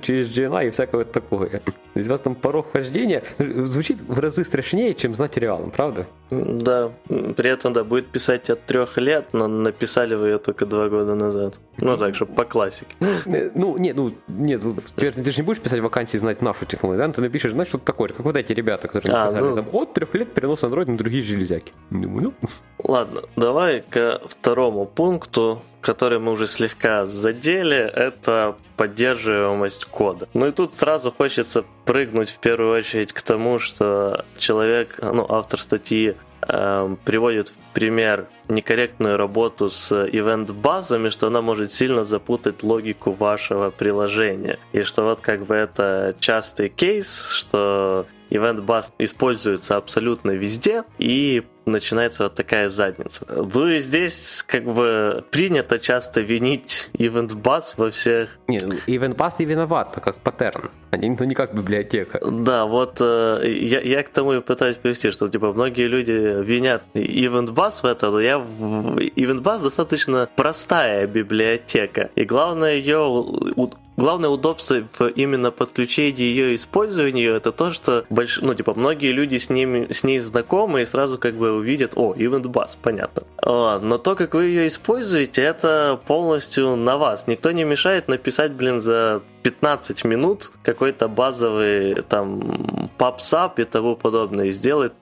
через GNI и всякого такого. То есть у вас там порог вхождения звучит в разы страшнее, чем знать реалом, правда? Да, при этом, да, будет писать от трех лет, но написали вы ее только два года назад. Ну так, чтобы по классике. Э, ну, нет, ну, нет, ну, ты же не будешь писать вакансии знать нашу технологию, да? Ты напишешь, знаешь, что-то такое, как вот эти ребята, которые а, написали, ну... там, от трех лет перенос Android на другие железяки. Думаю, ну... Ладно, давай ко второму пункту, который мы уже слегка задели, это поддерживаемость кода. Ну и тут сразу хочется прыгнуть в первую очередь к тому, что человек, ну, автор статьи э, приводит в пример некорректную работу с ивент-базами, что она может сильно запутать логику вашего приложения. И что вот как бы это частый кейс, что Event Bus используется абсолютно везде, и начинается вот такая задница. Ну и здесь как бы принято часто винить Event Bus во всех... Не, ну, Event Bus не виноват, как паттерн, а не, ну, не как библиотека. Да, вот э, я, я к тому и пытаюсь привести, что типа многие люди винят Event Bus в это, но я Event Bus достаточно простая библиотека, и главное ее Главное удобство в именно подключении ее использованию это то, что больш... ну, типа, многие люди с, ними, с ней знакомы и сразу как бы увидят, о, Event Bus, понятно. Но то, как вы ее используете, это полностью на вас. Никто не мешает написать, блин, за 15 минут какой-то базовый там попсап и тому подобное, и сделать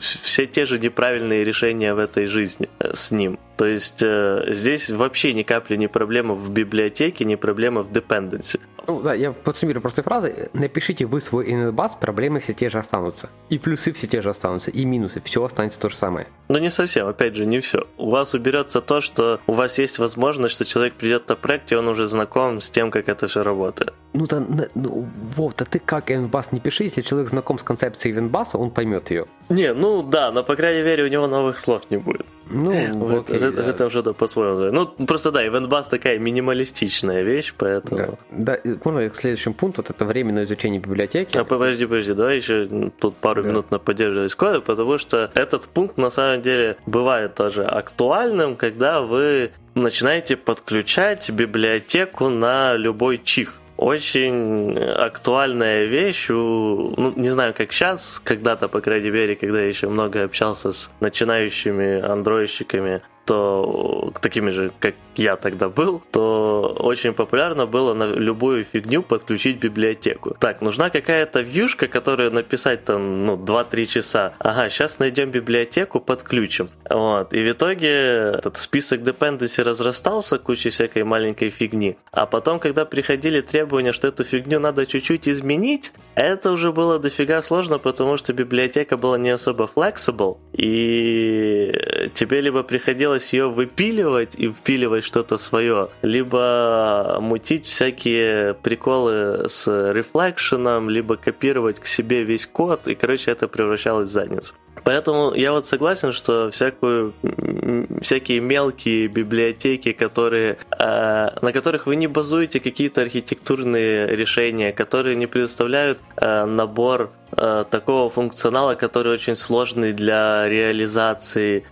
все те же неправильные решения в этой жизни э, с ним. То есть э, здесь вообще ни капли не проблема в библиотеке, не проблема в dependency. Ну да, я подсуммирую простой фразой. Напишите вы свой initbus, проблемы все те же останутся. И плюсы все те же останутся, и минусы, все останется то же самое. Но не совсем, опять же, не все. У вас уберется то, что у вас есть возможность, что человек придет на проект, и он уже знаком с тем, как это все работает. Ну да, ну, Вов, да ты как инбас не пиши, если человек знаком с концепцией инбаса, он поймет ее. Не, ну да, но по крайней мере у него новых слов не будет. Ну, вот, окей, это, да. это уже да, по-своему. Ну, просто да, ивентбас такая минималистичная вещь, поэтому... Да, да можно к следующему пункту, вот это временное изучение библиотеки. А подожди, подожди, давай еще тут пару да. минут на поддерживать кода, потому что этот пункт на самом деле бывает тоже актуальным, когда вы начинаете подключать библиотеку на любой чих очень актуальная вещь. У, ну, не знаю, как сейчас, когда-то, по крайней мере, когда я еще много общался с начинающими андроидщиками, то такими же, как я тогда был, то очень популярно было на любую фигню подключить библиотеку. Так, нужна какая-то вьюшка, которую написать там, ну, 2-3 часа. Ага, сейчас найдем библиотеку, подключим. Вот. И в итоге этот список dependency разрастался, кучей всякой маленькой фигни. А потом, когда приходили требования, что эту фигню надо чуть-чуть изменить, это уже было дофига сложно, потому что библиотека была не особо flexible, и тебе либо приходилось ее выпиливать и впиливать что-то свое, либо мутить всякие приколы с рефлекшеном, либо копировать к себе весь код, и, короче, это превращалось в задницу. Поэтому я вот согласен, что всякую, всякие мелкие библиотеки, которые, э, на которых вы не базуете какие-то архитектурные решения, которые не предоставляют э, набор э, такого функционала, который очень сложный для реализации,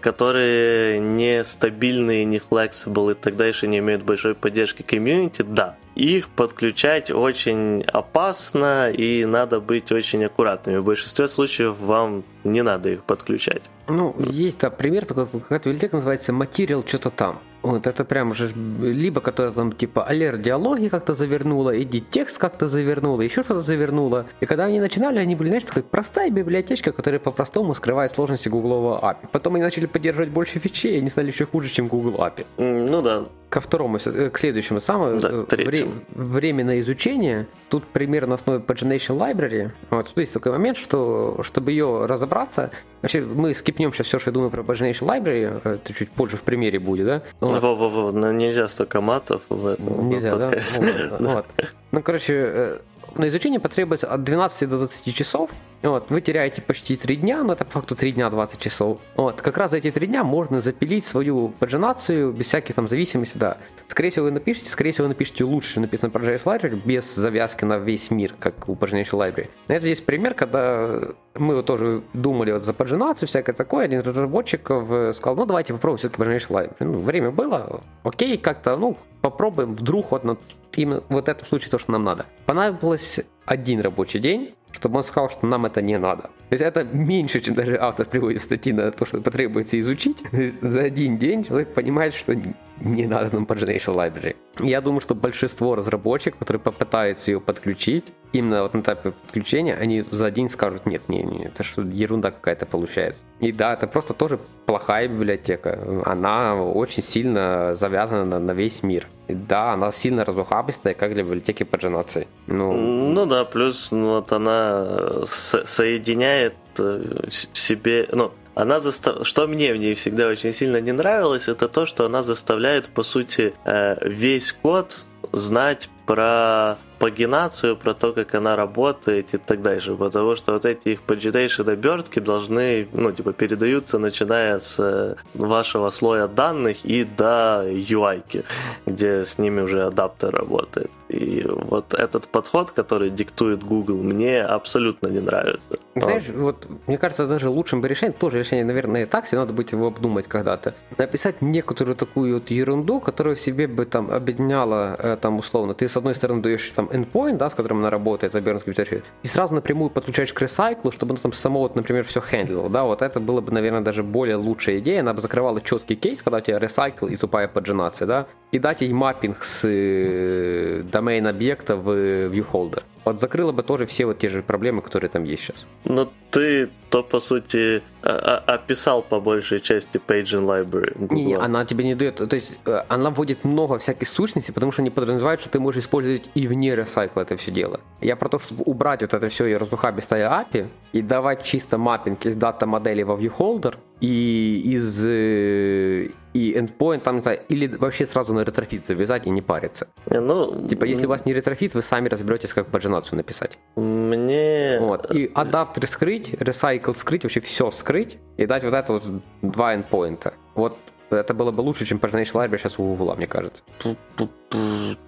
которые не стабильные, не flexible и так дальше, не имеют большой поддержки комьюнити, да, их подключать очень опасно и надо быть очень аккуратными. В большинстве случаев вам не надо их подключать. Ну, есть да, пример такой, какая-то библиотека называется Material что-то там. Вот это прям же либо которая там типа алерт диалоги как-то завернула, иди текст как-то завернула, еще что-то завернула. И когда они начинали, они были, знаешь, такой простая библиотечка, которая по-простому скрывает сложности гуглового API. Потом они начали поддерживать больше фичей, и они стали еще хуже, чем Google API. Ну да. Ко второму, э, к следующему, самое да, э, вре, время на изучение. Тут пример на основе Pagination Library. Вот, тут есть такой момент, что чтобы ее разобраться, вообще мы скипнем сейчас все, что я думаю про Pagination Library, это чуть позже в примере будет, да? Во-во-во, но нельзя столько матов в этом Нельзя, да? Вот, вот. Ну, короче, э, на изучение потребуется от 12 до 20 часов. Вот, вы теряете почти 3 дня, но это по факту 3 дня 20 часов. Вот, как раз за эти 3 дня можно запилить свою паджинацию без всяких там зависимостей, да. Скорее всего, вы напишете, скорее всего, вы напишете лучше написано JS Library без завязки на весь мир, как у Pagination Library. На это есть пример, когда мы вот тоже думали вот за паджинацию, всякое такое. Один из разработчиков э, сказал, ну давайте попробуем все-таки Pagination Library. Ну, время было, окей, как-то, ну, попробуем, вдруг вот на именно в этом случае то, что нам надо. Понадобилось один рабочий день, чтобы он сказал, что нам это не надо. То есть это меньше, чем даже автор приводит статьи на то, что потребуется изучить. За один день человек понимает, что не надо нам Pagination Library. Я думаю, что большинство разработчиков, которые попытаются ее подключить, именно вот на этапе подключения, они за один скажут, нет, не, не, это что ерунда какая-то получается. И да, это просто тоже плохая библиотека. Она очень сильно завязана на, на весь мир. И да, она сильно разухабистая, как для библиотеки паджинации. Ну, ну да, плюс ну, вот она со- соединяет э, в себе, ну, она застав... Что мне в ней всегда очень сильно не нравилось, это то, что она заставляет, по сути, э, весь код знать про пагинацию, про то, как она работает и так дальше. Потому что вот эти их pagination обертки должны, ну, типа, передаются, начиная с э, вашего слоя данных и до UI, где с ними уже адаптер работает. И вот этот подход, который диктует Google, мне абсолютно не нравится. Знаешь, вот мне кажется, даже лучшим бы решением, тоже решение, наверное, так себе надо будет его обдумать когда-то. Написать некоторую такую вот ерунду, которая в себе бы там объединяла, э, там, условно, ты с одной стороны даешь там endpoint, да, с которым она работает, обернутый библиотеке, и сразу напрямую подключаешь к ресайклу, чтобы она там само, вот, например, все хендлило, да, вот это было бы, наверное, даже более лучшая идея, она бы закрывала четкий кейс, когда у тебя ресайкл и тупая пагинация, да, и дать ей маппинг с э, объекта в viewholder. Вот закрыло бы тоже все вот те же проблемы, которые там есть сейчас. Но ты то, по сути, описал по большей части Paging Library. Google. Не, она тебе не дает, то есть э, она вводит много всяких сущностей, потому что они подразумевают, что ты можешь использовать и вне ресайкла это все дело. Я про то, чтобы убрать вот это все и разухабистое API и давать чисто маппинг из data модели во viewholder и из э, и endpoint там, не знаю, или вообще сразу на Retrofit завязать и не париться. Ну, типа, если у вас не Retrofit, вы сами разберетесь, как пагинацию написать. Мне... Вот. И адаптер скрыть, recycle скрыть, вообще все скрыть и дать вот это вот два endpoint. Вот это было бы лучше, чем Pagination Library сейчас у Google, мне кажется.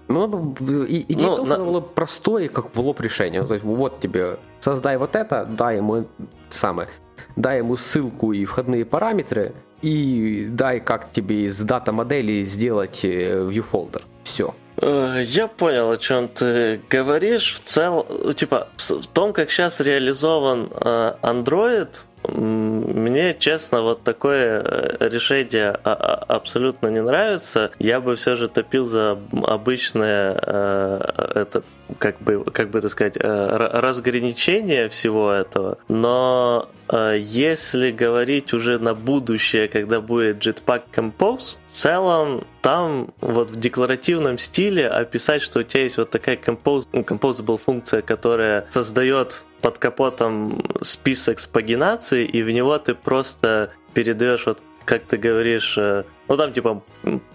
Ну, и, идея ну, на... было простое, как в лоб решение. То есть вот тебе создай вот это, дай ему самое, дай ему ссылку и входные параметры, и дай как тебе из дата модели сделать э, viewfolder. Все. Э, я понял, о чем ты говоришь. В целом, типа, в том, как сейчас реализован э, Android, мне, честно, вот такое решение а, а, абсолютно не нравится. Я бы все же топил за обычное этот, как бы, как бы это сказать, разграничение всего этого. Но если говорить уже на будущее, когда будет Jetpack Compose, в целом там вот в декларативном стиле описать, что у тебя есть вот такая compose, composable функция, которая создает под капотом список с и в него ты просто передаешь вот как ты говоришь, э, ну там типа,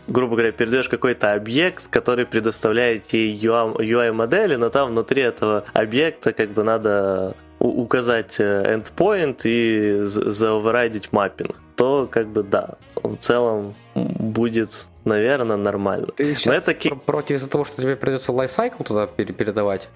грубо говоря, передаешь какой-то объект, который предоставляет ей UI-модели, но там внутри этого объекта как бы надо указать э, endpoint и заоверайдить маппинг, то как бы да, в целом будет, наверное, нормально. Ты сейчас это... Про- против из-за того, что тебе придется лайфсайкл туда передавать?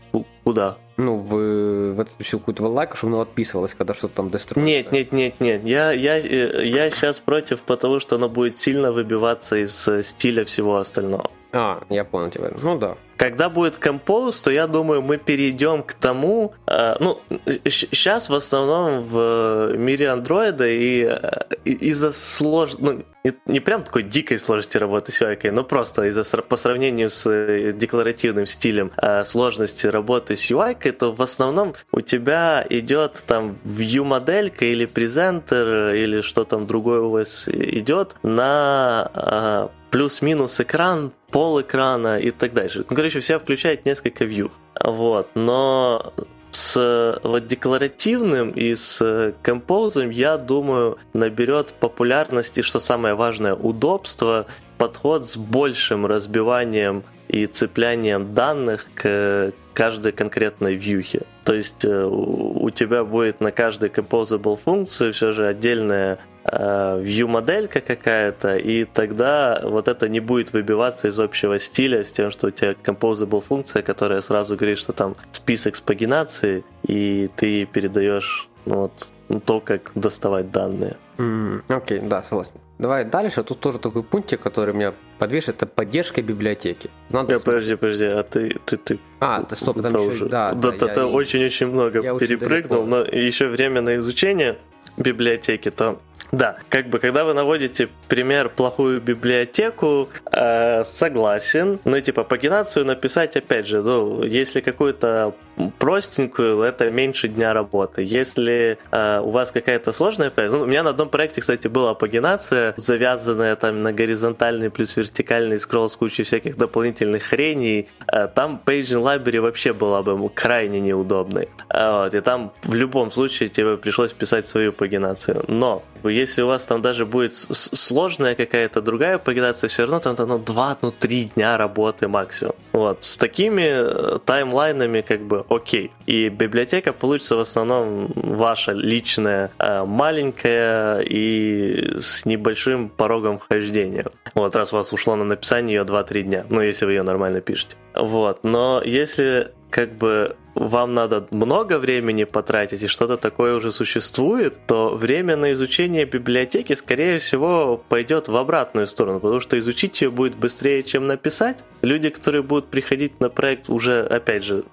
Куда? Ну, в, в эту всю какую-то лайку, чтобы оно отписывалось, когда что-то там деструируется. Нет, нет, нет, нет. Я, я, я сейчас против, потому что оно будет сильно выбиваться из э, стиля всего остального. А, я понял тебя. Ну да. Когда будет Compose, то я думаю, мы перейдем к тому, э, ну, сейчас в основном в мире андроида и, э, и из-за слож... ну, не, не прям такой дикой сложности работы с UI, но просто из-за по сравнению с э, декларативным стилем э, сложности работы с UI, то в основном у тебя идет там view-моделька или презентер или что там другое у вас идет на э, плюс-минус экран, пол экрана и так дальше. Ну, короче, вся включает несколько view. Вот. Но с вот декларативным и с композом, я думаю, наберет популярности, что самое важное, удобство, подход с большим разбиванием и цеплянием данных к каждой конкретной вьюхе. То есть э, у тебя будет на каждой composable функции все же отдельная Э, view-моделька какая-то, и тогда вот это не будет выбиваться из общего стиля с тем, что у тебя composable функция, которая сразу говорит, что там список с пагинацией, и ты передаешь ну, вот, то, как доставать данные. Окей, mm, okay, да, согласен. Давай дальше. Тут тоже такой пунктик, который меня подвешивает, это поддержка библиотеки. Надо я, подожди, подожди, а ты, ты, ты... А, да стоп, там еще, уже, да, да, да, ты очень-очень много перепрыгнул, но еще время на изучение библиотеки, то да, как бы, когда вы наводите пример плохую библиотеку, э, согласен. Ну, типа, пагинацию написать, опять же, ну, если какую-то простенькую, это меньше дня работы. Если э, у вас какая-то сложная ну, у меня на одном проекте, кстати, была пагинация, завязанная там на горизонтальный плюс вертикальный скролл с кучей всяких дополнительных хреней. Э, там Paging Library вообще была бы крайне неудобной. Э, вот, и там в любом случае тебе пришлось писать свою пагинацию. Но если у вас там даже будет сложная какая-то другая пагинация, все равно там ну, 2-3 ну, дня работы максимум. Вот. С такими э, таймлайнами как бы окей. И библиотека получится в основном ваша личная, э, маленькая и с небольшим порогом вхождения. Вот раз у вас ушло на написание ее 2-3 дня, ну если вы ее нормально пишете. Вот. Но если как бы вам надо много времени потратить, и что-то такое уже существует, то время на изучение библиотеки, скорее всего, пойдет в обратную сторону, потому что изучить ее будет быстрее, чем написать. Люди, которые будут приходить на проект, уже, опять же,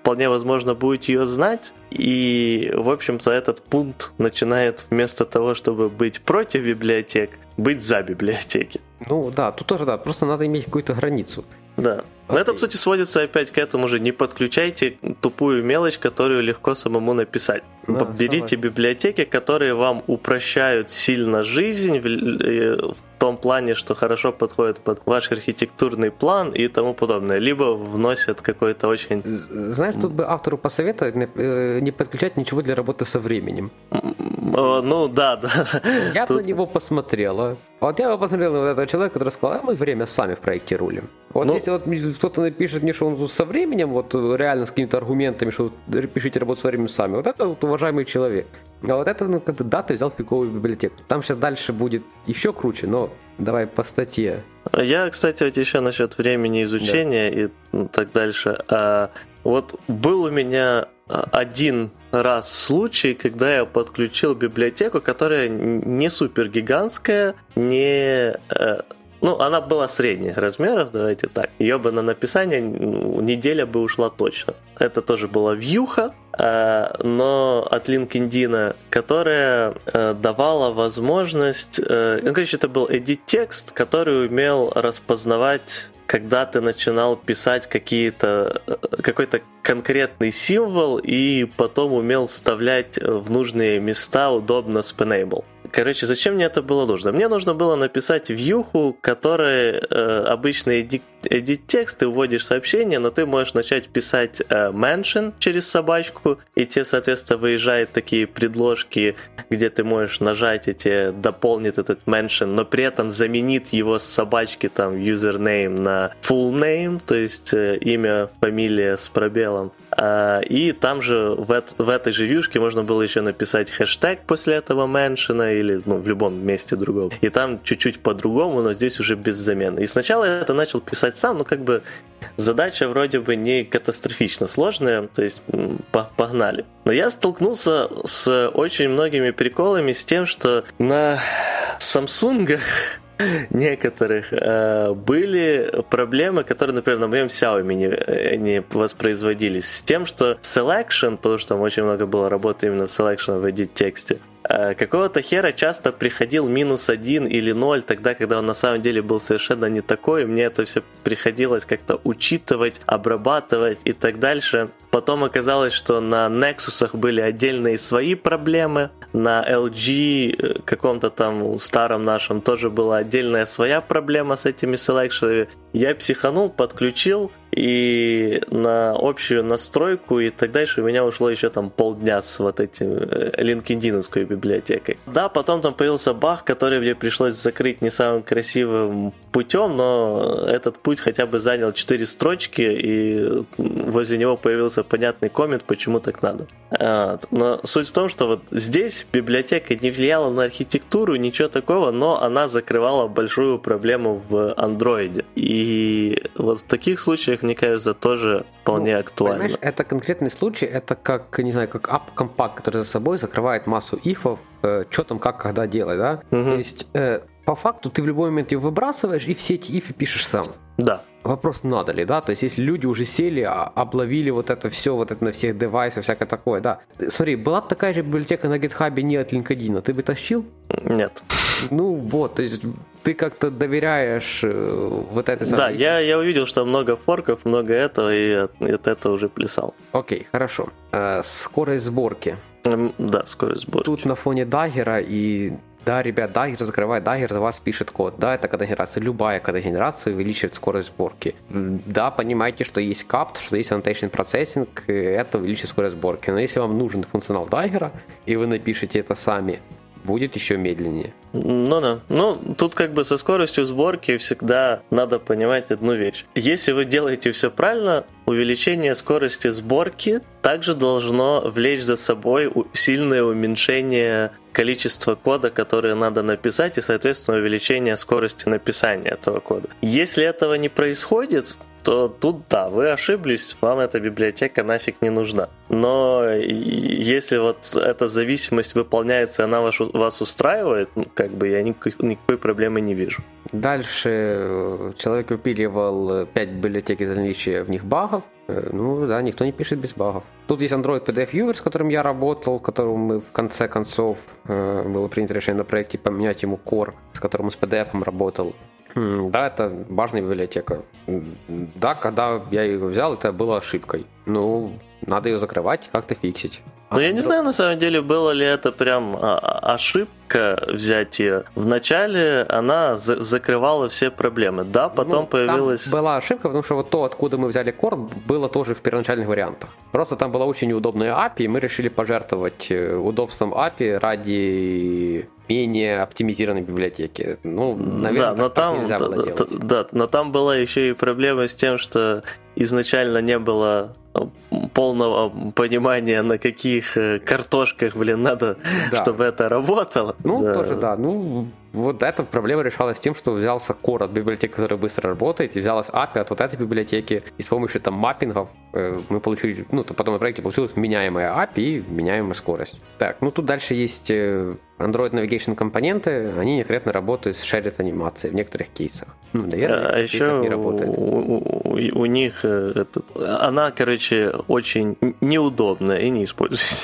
вполне возможно, будет ее знать. И, в общем-то, этот пункт начинает вместо того, чтобы быть против библиотек, быть за библиотеки. Ну да, тут тоже да, просто надо иметь какую-то границу. Да. Но это, по сути, сводится опять к этому же. Не подключайте тупую мелочь, которую легко самому написать. Да, Берите согласен. библиотеки, которые вам упрощают сильно жизнь э, том плане, что хорошо подходят под ваш архитектурный план и тому подобное. Либо вносят какой-то очень... Знаешь, тут бы автору посоветовать э, не подключать ничего для работы со временем. Ну, да, да. Я тут... на него посмотрела. Вот я посмотрел на этого человека, который сказал, а мы время сами в проекте рулим. Вот ну, если вот кто-то напишет мне, что он со временем, вот реально с какими-то аргументами, что пишите работу со временем сами, вот это вот уважаемый человек. А вот это, ну, как-то да, ты взял фиговую библиотеку. Там сейчас дальше будет еще круче, но давай по статье. Я, кстати, вот еще насчет времени изучения да. и так дальше. А, вот был у меня один раз случай, когда я подключил библиотеку, которая не супер гигантская, не э, ну, она была средних размеров, давайте так. Ее бы на написание неделя бы ушла точно. Это тоже была вьюха, но от LinkedIn, которая э, давала возможность... Э, ну, короче, это был edit текст, который умел распознавать когда ты начинал писать какие-то какой-то конкретный символ и потом умел вставлять в нужные места удобно с Penable. Короче, зачем мне это было нужно? Мне нужно было написать вьюху, которая э, обычно эдит, текст, ты вводишь сообщение, но ты можешь начать писать э, mention через собачку, и тебе, соответственно, выезжают такие предложки, где ты можешь нажать, и тебе дополнит этот mention, но при этом заменит его с собачки, там, username на full name, то есть э, имя, фамилия с пробелом. А, и там же в, в этой же можно было еще написать хэштег после этого меншина или ну, в любом месте другом. И там чуть-чуть по-другому, но здесь уже без замены. И сначала я это начал писать сам, но как бы задача вроде бы не катастрофично сложная, то есть погнали. Но я столкнулся с очень многими приколами с тем, что на Samsung некоторых э, были проблемы, которые, например, на моем Xiaomi не, э, не воспроизводились. С тем, что selection, потому что там очень много было работы именно selection в edit тексте, Э, какого-то хера часто приходил минус один или ноль, тогда, когда он на самом деле был совершенно не такой. Мне это все приходилось как-то учитывать, обрабатывать и так дальше. Потом оказалось, что на Nexus были отдельные свои проблемы, на LG э, каком-то там старом нашем тоже была отдельная своя проблема с этими селекшенами. Я психанул, подключил, и на общую настройку, и так дальше у меня ушло еще там полдня с вот этим LinkedIn э, библиотекой. Да, потом там появился баг, который мне пришлось закрыть не самым красивым путем, но этот путь хотя бы занял 4 строчки, и возле него появился понятный коммент, почему так надо. Но суть в том, что вот здесь библиотека не влияла на архитектуру, ничего такого, но она закрывала большую проблему в андроиде. И вот в таких случаях мне кажется, тоже вполне ну, актуально. Понимаешь, это конкретный случай, это как, не знаю, как app компакт, который за собой закрывает массу ифов, э, что там, как, когда делать, да? Угу. То есть, э, по факту, ты в любой момент его выбрасываешь, и все эти ифы пишешь сам. Да. Вопрос, надо ли, да? То есть, если люди уже сели, а, обловили вот это все, вот это на всех девайсах, всякое такое, да. Смотри, была бы такая же библиотека на GitHub не от LinkedIn, ты бы тащил? Нет. Ну вот, то есть ты как-то доверяешь э, вот этой Да, я, я увидел, что много форков, много этого, и от, от этого уже плясал. Окей, хорошо. Э, скорость сборки. Да, скорость сборки. Тут на фоне Дагера и да, ребят, Dagger закрывает, Dagger за вас пишет код. Да, это кода-генерация. Любая кода-генерация увеличивает скорость сборки. Да, понимаете, что есть CAPT, что есть annotation processing, это увеличивает скорость сборки. Но если вам нужен функционал Dagger, и вы напишете это сами, будет еще медленнее. Ну да. Ну, тут как бы со скоростью сборки всегда надо понимать одну вещь. Если вы делаете все правильно, увеличение скорости сборки также должно влечь за собой сильное уменьшение количества кода, которое надо написать, и, соответственно, увеличение скорости написания этого кода. Если этого не происходит, то тут да, вы ошиблись, вам эта библиотека нафиг не нужна. Но если вот эта зависимость выполняется, она вас, вас устраивает, ну, как бы я никакой, никакой проблемы не вижу. Дальше э, человек выпиливал 5 библиотек из наличия в них багов. Э, ну да, никто не пишет без багов. Тут есть Android PDF Viewer, с которым я работал, которым мы в конце концов э, было принято решение на проекте поменять ему core, с которым с PDF работал. Да, это важная библиотека. Да, когда я ее взял, это было ошибкой. Ну, надо ее закрывать, как-то фиксить. Ну, я не знаю, на самом деле, было ли это прям а, ошибка взять ее. Вначале она за- закрывала все проблемы. Да, потом ну, появилась... была ошибка, потому что вот то, откуда мы взяли корд, было тоже в первоначальных вариантах. Просто там была очень неудобная API, и мы решили пожертвовать э, удобством API ради менее оптимизированной библиотеки. Ну, наверное, да, но там, нельзя было да, делать. Да, но там была еще и проблема с тем, что изначально не было полного понимания, на каких э, картошках, блин, надо, да. чтобы это работало. Ну, да. тоже, да. Ну, вот эта проблема решалась тем, что взялся core от библиотеки, которая быстро работает, и взялась API от вот этой библиотеки, и с помощью там маппингов э, мы получили, ну, то потом на проекте получилась меняемая API и меняемая скорость. Так, ну тут дальше есть э, Android Navigation компоненты, они некорректно работают с shared анимацией в некоторых кейсах. Ну, наверное, а еще не работает. У, у, у них э, этот, она, короче, очень неудобная и не используется.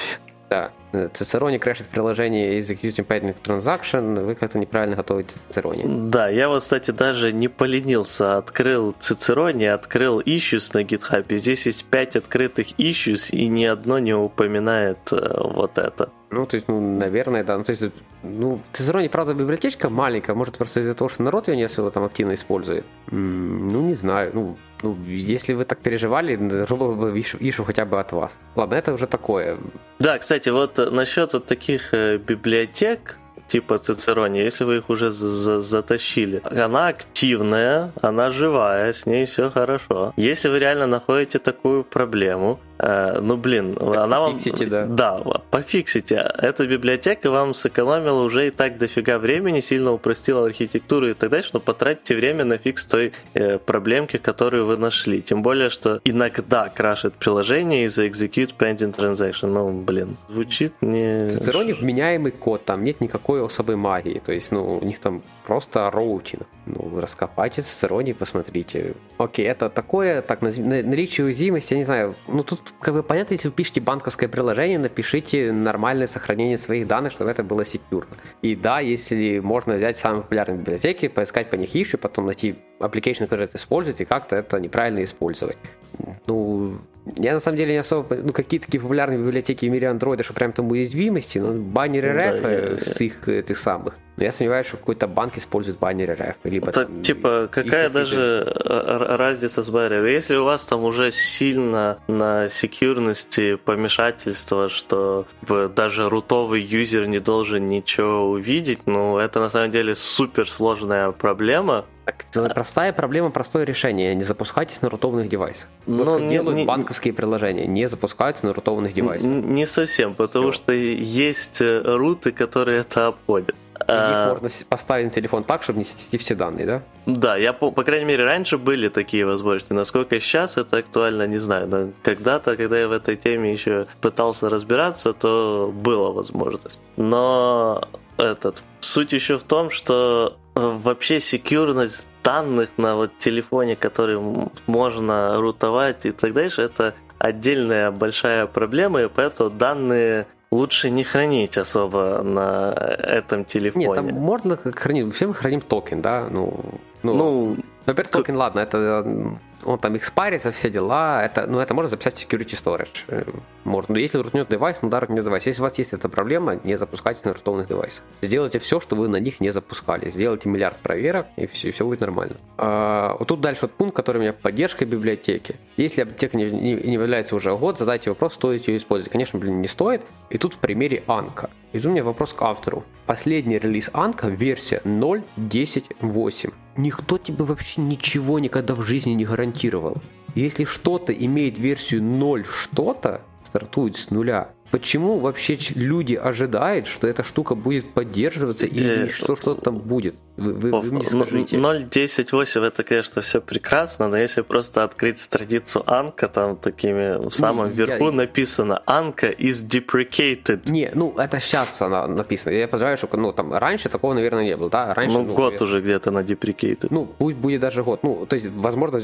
Да, Cicerone крашит приложение Executing Pending Transaction, вы как-то неправильно готовите Cicerone. Да, я вот, кстати, даже не поленился, открыл Cicerone, открыл issues на GitHub, здесь есть 5 открытых issues, и ни одно не упоминает э, вот это. Ну, то есть, ну, наверное, да. Ну, то есть, ну, Cicerone, правда, библиотечка маленькая, может, просто из-за того, что народ ее не особо там активно использует. ну, не знаю, ну, ну, если вы так переживали, было бы ишу хотя бы от вас. Ладно, это уже такое. Да, кстати, вот э, насчет вот таких э, библиотек, типа Цицерони, если вы их уже за затащили, она активная, она живая, с ней все хорошо. Если вы реально находите такую проблему, ну, блин, она вам... Пофиксите, да. Да, пофиксите. Эта библиотека вам сэкономила уже и так дофига времени, сильно упростила архитектуру и так дальше, но потратьте время на фикс той э, проблемки, которую вы нашли. Тем более, что иногда крашит приложение из-за execute pending transaction. Ну, блин, звучит не... Цицероне вменяемый код, там нет никакой особой магии. То есть, ну, у них там просто роутинг. Ну, раскопайте Цицероне и посмотрите. Окей, это такое, так, наличие уязвимости, я не знаю, ну тут как бы понятно, если вы пишете банковское приложение, напишите нормальное сохранение своих данных, чтобы это было секьюрно. И да, если можно взять самые популярные библиотеки, поискать по них ищу, потом найти application, который это использует, и как-то это неправильно использовать. Ну, я на самом деле не особо, ну какие такие популярные библиотеки в мире андроида, что прям там уязвимости, ну баннеры RF да, с их этих самых. Но я сомневаюсь, что какой-то банк использует баннеры RF. Либо, Это, там, типа, какая даже разница с баннерами? Если у вас там уже сильно на секьюрности помешательство, что даже рутовый юзер не должен ничего увидеть, ну это на самом деле супер сложная проблема, так, простая проблема, простое решение. Не запускайтесь на рутованных девайсах. Вот Но как не, делают не, банковские приложения, не запускаются на рутованных девайсах. Не совсем, потому Все. что есть э, руты, которые это обходят. А... можно поставить на телефон так, чтобы не снести все данные, да? Да, я, по, по крайней мере, раньше были такие возможности. Насколько сейчас это актуально, не знаю. Но когда-то, когда я в этой теме еще пытался разбираться, то была возможность. Но этот, суть еще в том, что вообще секьюрность данных на вот телефоне, который можно рутовать и так дальше, это отдельная большая проблема, и поэтому данные лучше не хранить особо на этом телефоне. Нет, там можно хранить, все мы храним токен, да, ну, ну, ну во-первых, токен, ладно, это он там экспарится, все дела, это, ну, это можно записать в security storage. Э, можно. Но если рутнет девайс, да, рутнет девайс. Если у вас есть эта проблема, не запускайте на рутованных девайсах. Сделайте все, что вы на них не запускали. Сделайте миллиард проверок, и все, и все будет нормально. А, вот тут дальше вот пункт, который у меня поддержка библиотеки. Если библиотека не, не, не является уже год, задайте вопрос, стоит ее использовать. Конечно, блин, не стоит. И тут в примере Анка. И тут у меня вопрос к автору. Последний релиз Анка, версия 0.10.8. Никто тебе вообще ничего никогда в жизни не гарантировал. Если что-то имеет версию 0 что-то, стартует с нуля, Почему вообще люди ожидают, что эта штука будет поддерживаться и э, что что-то там будет? Вы, вы, вы мне скажите. 0.10.8 это, конечно, все прекрасно, но если просто открыть страницу Анка, там такими в самом не, верху я... написано Анка is deprecated. Не, ну это сейчас она написана. Я понимаю, что ну там раньше такого, наверное, не было, да? Раньше, ну, ну год уже где-то на deprecated. Ну, пусть будет даже год. Ну, то есть, возможно,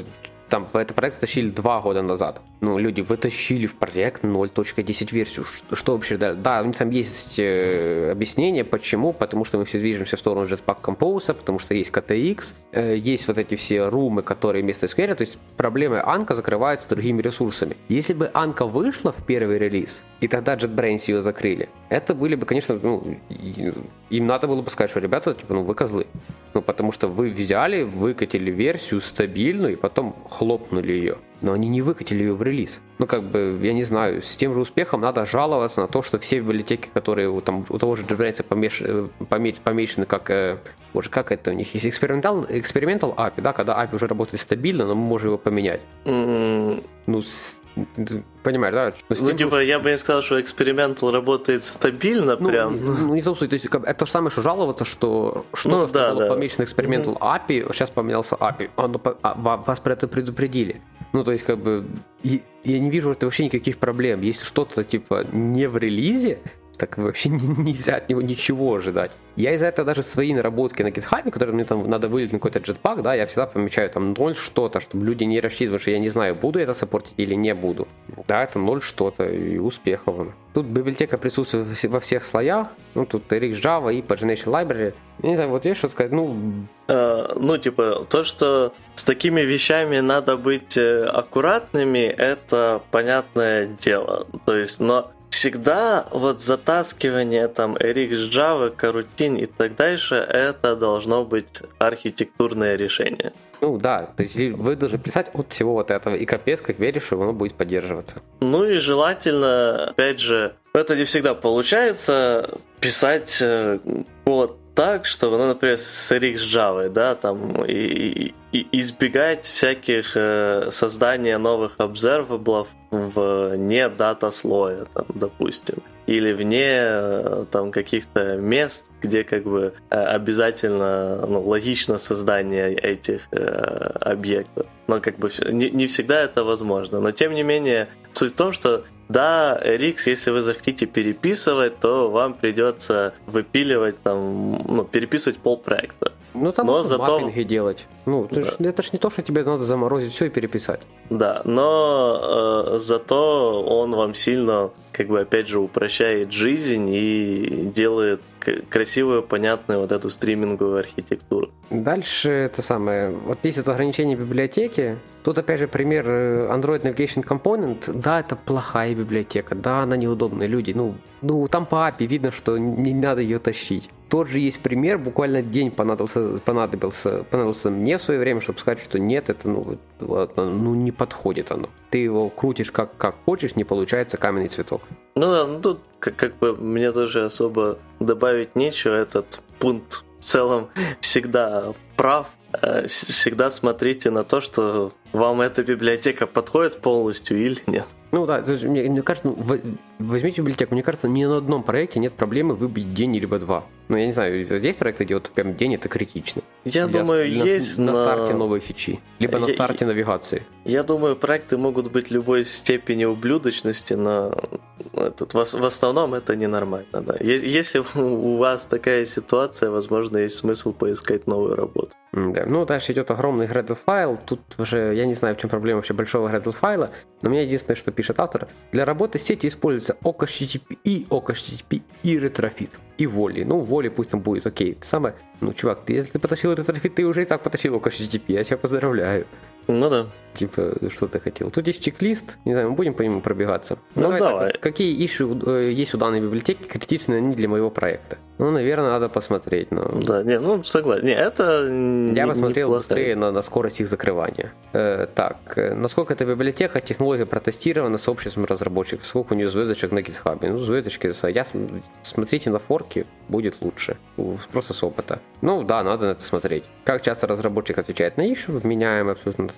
там этот проект тащили два года назад. Ну, люди вытащили в проект 0.10 версию. Что, что вообще, да, да, у них там есть э, объяснение, почему, потому что мы все движемся в сторону Jetpack Compose, потому что есть KTX, э, есть вот эти все румы, которые вместо SQL, то есть проблемы Анка закрываются другими ресурсами. Если бы Анка вышла в первый релиз, и тогда JetBrains ее закрыли, это были бы, конечно, ну, им надо было бы сказать, что ребята, типа, ну вы козлы. Ну, потому что вы взяли, выкатили версию стабильную, и потом хлопнули ее. Но они не выкатили ее в релиз. Ну, как бы, я не знаю, с тем же успехом надо жаловаться на то, что все библиотеки, которые у, там, у того же JetBrains помеш... Э, помечены как... Э, боже, как это у них есть? Экспериментал, экспериментал API, да, когда API уже работает стабильно, но мы можем его поменять. Mm. Ну, с понимаешь, да? Ну, ну типа, я бы не сказал, что экспериментал работает стабильно ну, прям. Ну, не в том то есть, это же самое, что жаловаться, что что-то ну, да, было да. помечено экспериментал mm-hmm. API, сейчас поменялся API. Оно, а, вас про это предупредили. Ну, то есть, как бы, я не вижу это вообще никаких проблем. Если что-то, типа, не в релизе, так вообще нельзя от него ничего ожидать. Я из-за этого даже свои наработки на GitHub, которые мне там надо вылить на какой-то jetpack, да, я всегда помечаю там ноль что-то, чтобы люди не рассчитывали, что я не знаю, буду это саппортить или не буду. Да, это ноль что-то и успехов. Тут библиотека присутствует во всех слоях, ну тут Rx Java и Pagination Library. Не знаю, вот есть что сказать, ну... Uh, ну, типа, то, что с такими вещами надо быть э, аккуратными, это понятное дело. То есть, но всегда вот затаскивание там RX Java, карутин и так дальше, это должно быть архитектурное решение. Ну да, то есть вы должны писать от всего вот этого, и капец, как веришь, что оно будет поддерживаться. Ну и желательно, опять же, это не всегда получается, писать э, код так, чтобы, ну, например, с RX Java, да, там, и, и избегать всяких э, создания новых observables вне дата слоя, там, допустим, или вне э, там каких-то мест, где как бы э, обязательно ну, логично создание этих э, объектов. Но как бы не, не всегда это возможно. Но тем не менее, суть в том, что да, RX, если вы захотите переписывать, то вам придется выпиливать там, ну, переписывать пол проекта. Ну, там но зато... маппинги делать. Ну, да. ж, это ж не то, что тебе надо заморозить все и переписать. Да, но э, зато он вам сильно, как бы, опять же, упрощает жизнь и делает красивую, понятную вот эту стриминговую архитектуру. Дальше это самое. Вот есть это ограничение библиотеки. Тут опять же пример э, Android Navigation Component. Да, это плохая библиотека, да, она неудобная. Люди, ну, ну там по API видно, что не надо ее тащить. Тот же есть пример, буквально день понадобился, понадобился, понадобился мне в свое время, чтобы сказать, что нет, это ну, ну не подходит оно. Ты его крутишь как, как хочешь, не получается каменный цветок. Ну да, ну тут как, как бы мне тоже особо добавить нечего. Этот пункт в целом всегда прав. Э, всегда смотрите на то, что вам эта библиотека подходит полностью или нет. Ну да, мне, кажется, ну, возьмите библиотеку, мне кажется, ни на одном проекте нет проблемы выбить день либо два. Ну, я не знаю, есть проекты, где вот прям день это критично. Я для, думаю, для, есть на, на старте новой фичи, либо я, на старте я, навигации. Я думаю, проекты могут быть любой степени ублюдочности, но этот, в, в основном это ненормально. Да. Если у вас такая ситуация, возможно, есть смысл поискать новую работу. Да. Ну, дальше идет огромный Gradle файл. Тут уже, я не знаю, в чем проблема вообще большого Gradle файла, но у меня единственное, что пишет автор. Для работы сети используется OkHttp и OkHttp и Retrofit. И Volley. Ну, Volley пусть там будет, окей. Самое, ну, чувак, ты, если ты потащил Retrofit, ты уже и так потащил OkHttp, я тебя поздравляю. Ну да. Типа, что ты хотел. Тут есть чек-лист, не знаю, мы будем по нему пробегаться. Ну давай. давай. Так, какие issue э, есть у данной библиотеки, критичны они для моего проекта? Ну, наверное, надо посмотреть. Но... Да, не, ну, согласен. Не, это Я посмотрел не быстрее на, на скорость их закрывания. Э, так, э, насколько эта библиотека, технология протестирована сообществом разработчиков, сколько у нее звездочек на GitHub? Ну, звездочки, я, смотрите на форки, будет лучше. Просто с опыта. Ну, да, надо на это смотреть. Как часто разработчик отвечает на issue, меняем абсолютно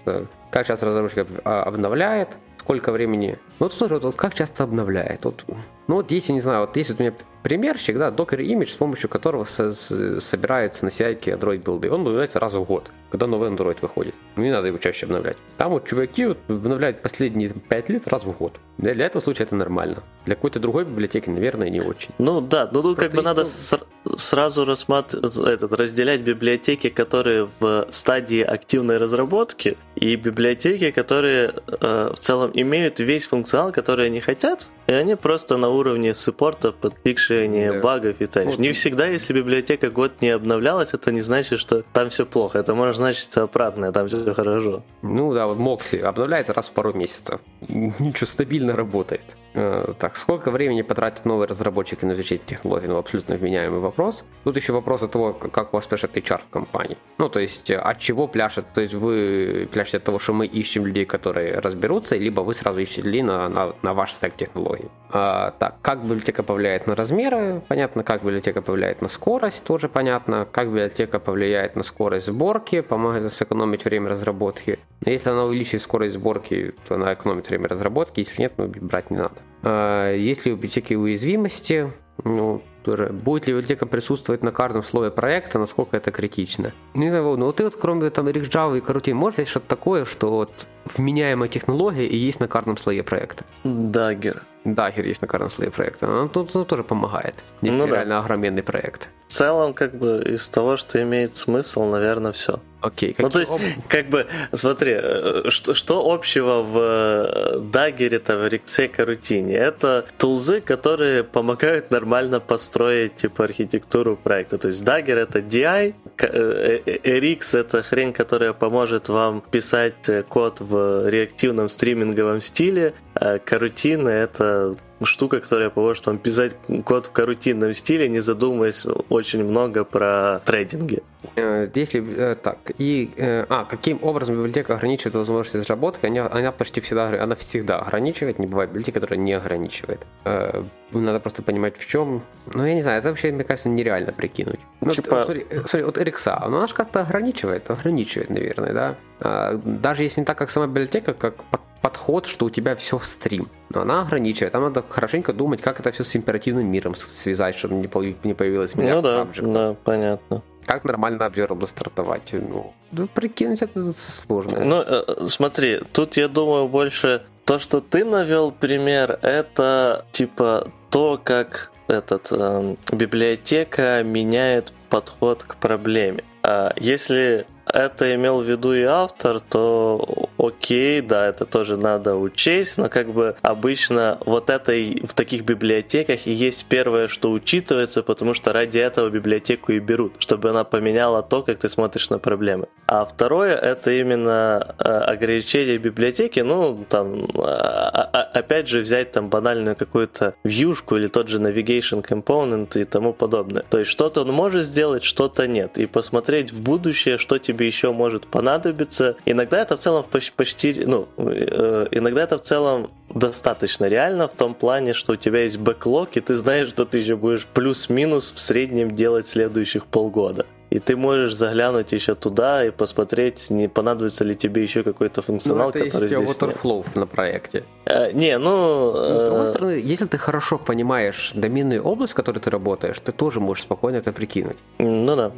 как часто разработчик обновляет, сколько времени. Ну, тут тоже, вот, как часто обновляет. Вот, ну, вот если, не знаю, вот есть вот у меня примерчик, да, Docker Image, с помощью которого со- собирается на CI Android билды. Он обновляется раз в год, когда новый Android выходит. Не надо его чаще обновлять. Там вот чуваки вот обновляют последние 5 лет раз в год. Для, для этого случая это нормально. Для какой-то другой библиотеки, наверное, не очень. Ну да, ну тут как бы надо с- сразу рассматривать, этот, разделять библиотеки, которые в стадии активной разработки, и библиотеки, которые э, в целом имеют весь функционал, который они хотят, и они просто на уровне саппорта под фикширование да. багов и так. Вот. Не всегда, если библиотека год не обновлялась, это не значит, что там все плохо. Это может значить обратное, там все хорошо. Ну да, вот Мокси обновляется раз в пару месяцев. Ничего, стабильно работает. Э, так, сколько времени потратит новый разработчик на изучение технологий? Ну, абсолютно вменяемый вопрос. Тут еще вопрос от того, как у вас пляшет HR в компании. Ну, то есть, э, от чего пляшет? То есть, вы пляшете от того, что мы ищем людей, которые разберутся, либо вы сразу ищете людей на, на, на ваш стек технологий. А, так, как библиотека повлияет на размеры? Понятно, как библиотека повлияет на скорость, тоже понятно. Как библиотека повлияет на скорость сборки, помогает сэкономить время разработки. Если она увеличит скорость сборки, то она экономит время разработки, если нет, ну, брать не надо. А, есть ли у библиотеки уязвимости? Ну, тоже. Будет ли библиотека присутствовать на каждом слове проекта, насколько это критично? Ну, знаю, ну вот ты вот кроме там Rix Java и Coroutine, можешь есть что-то такое, что вот вменяемая технология и есть на каждом слое проекта? Dagger. Dagger есть на каждом слое проекта. Ну, тут, тут тоже помогает, если ну, реально да. огроменный проект. В целом, как бы, из того, что имеет смысл, наверное, все. Окей. Ну, то есть, об... как бы, смотри, э, что, что общего в э, Dagger-то, в Rixeca рутине? Это тулзы, которые помогают нормально построить, типа, архитектуру проекта. То есть, Dagger — это DI, RX — это хрень, которая поможет вам писать код в реактивном стриминговом стиле, а Карутина — это штука, которая поможет вам писать код в карутинном стиле, не задумываясь очень много про трейдинги. Э, если э, так, и, э, а, каким образом библиотека ограничивает возможность разработки, она, она почти всегда, она всегда ограничивает, не бывает библиотеки, которая не ограничивает. Надо просто понимать в чем. Ну, я не знаю, это вообще, мне кажется, нереально прикинуть. Ну, типа... смотри, смотри, вот ну, она же как-то ограничивает, ограничивает, наверное, да? Даже если не так, как сама библиотека, как подход, что у тебя все в стрим. Но она ограничивает. Там надо хорошенько думать, как это все с императивным миром связать, чтобы не появилось миллиард ну, да, да, понятно. Как нормально обзор стартовать? Ну, да прикинуть это сложно. Ну, э, смотри, тут я думаю больше то, что ты навел пример, это типа то, как этот э, библиотека меняет подход к проблеме. А если это имел в виду и автор, то окей, да, это тоже надо учесть, но как бы обычно вот это и в таких библиотеках и есть первое, что учитывается, потому что ради этого библиотеку и берут, чтобы она поменяла то, как ты смотришь на проблемы. А второе, это именно э, ограничение библиотеки, ну, там, а, а, а, опять же, взять там банальную какую-то вьюшку или тот же navigation component и тому подобное. То есть что-то он может сделать, что-то нет. И посмотреть в будущее, что тебе еще может понадобиться. Иногда это в целом почти, ну, э, иногда это в целом достаточно реально в том плане, что у тебя есть бэклог, и ты знаешь, что ты еще будешь плюс-минус в среднем делать следующих полгода. И ты можешь заглянуть еще туда и посмотреть, не понадобится ли тебе еще какой-то функционал, ну, это который здесь waterflow нет. на проекте. Э, не, ну... Но, с другой э, стороны, если ты хорошо понимаешь доменную область, в которой ты работаешь, ты тоже можешь спокойно это прикинуть. Ну да.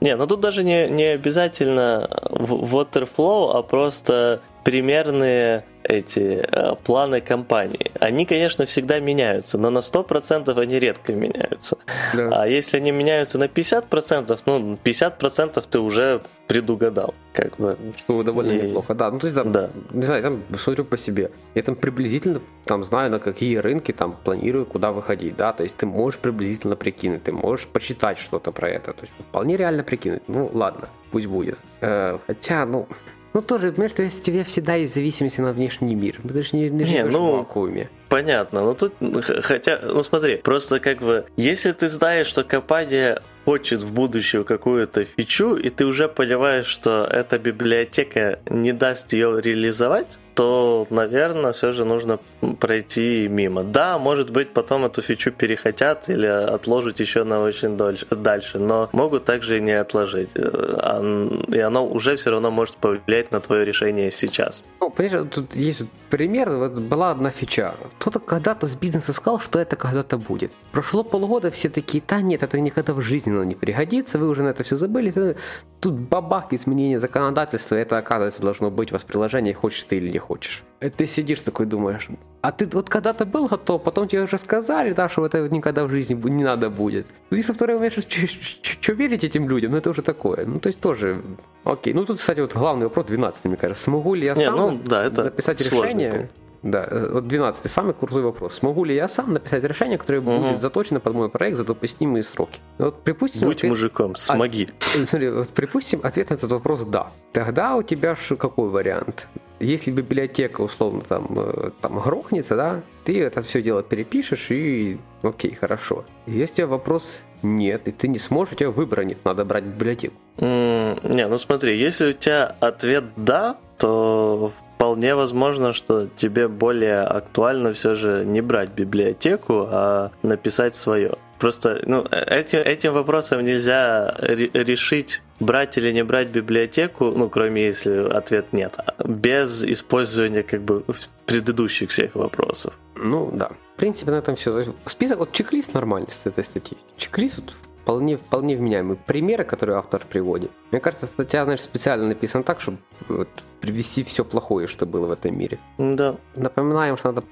Не, ну тут даже не, не обязательно waterflow, а просто примерные эти э, планы компании. Они, конечно, всегда меняются, но на 100% они редко меняются. Да. А если они меняются на 50%, ну, 50% ты уже предугадал, как бы. Что довольно и... неплохо, да. Ну, то есть, там, да. не знаю, там смотрю по себе. Я там приблизительно там знаю, на какие рынки там планирую, куда выходить, да. То есть ты можешь приблизительно прикинуть, ты можешь почитать что-то про это. То есть вполне реально прикинуть. Ну, ладно, пусть будет. Э, хотя, ну, ну тоже, понимаешь, то есть у тебя всегда есть зависимость на внешний мир. Ты же не, не, не ну, в вакууме. Понятно, но тут, хотя, ну смотри, просто как бы, если ты знаешь, что компания хочет в будущем какую-то фичу, и ты уже понимаешь, что эта библиотека не даст ее реализовать, то, наверное, все же нужно пройти мимо. Да, может быть, потом эту фичу перехотят или отложить еще на очень дальше, но могут также и не отложить. Э, и оно уже все равно может повлиять на твое решение сейчас. Ну, понимаешь, тут есть пример. Вот была одна фича. Кто-то когда-то с бизнеса сказал, что это когда-то будет. Прошло полгода, все такие, да нет, это никогда в жизни не пригодится, вы уже на это все забыли. Тут бабах изменения законодательства, это оказывается должно быть у вас приложение, хочешь ты или не хочешь. Это ты сидишь такой думаешь, а ты вот когда-то был готов, потом тебе уже сказали, да, что это никогда в жизни не надо будет. Ты что второй момент, что верить этим людям, ну это уже такое. Ну то есть тоже, окей. Ну тут, кстати, вот главный вопрос 12, мне кажется, смогу ли я сам ну, да, это написать решение? Пункт. Да, э, вот 12 самый крутой вопрос. Смогу ли я сам написать решение, которое угу. будет заточено под мой проект за допустимые сроки? Вот припустим... Будь ответ... мужиком, смоги. А, смотри, вот припустим, ответ на этот вопрос да. Тогда у тебя ж какой вариант? Если библиотека условно там, э, там грохнется, да, ты это все дело перепишешь и окей, хорошо. Если у тебя вопрос нет, и ты не сможешь, у тебя выбора нет, надо брать библиотеку. Mm, не, ну смотри, если у тебя ответ да, то вполне возможно, что тебе более актуально все же не брать библиотеку, а написать свое. Просто ну, этим, этим вопросом нельзя решить, брать или не брать библиотеку, ну, кроме если ответ нет, без использования как бы предыдущих всех вопросов. Ну, да. В принципе, на этом все. Список, вот чек-лист нормальный с этой статьи. Чек-лист вот вполне, вполне вменяемый. Примеры, которые автор приводит. Мне кажется, статья, знаешь, специально написана так, чтобы вот, привести все плохое, что было в этом мире. Да. Напоминаем, что надо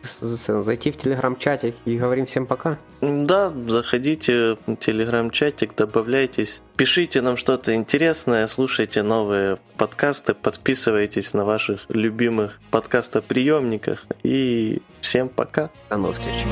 зайти в телеграм-чатик и говорим всем пока. Да, заходите в телеграм-чатик, добавляйтесь. Пишите нам что-то интересное, слушайте новые подкасты, подписывайтесь на ваших любимых подкастоприемниках. И всем пока. До новых встреч.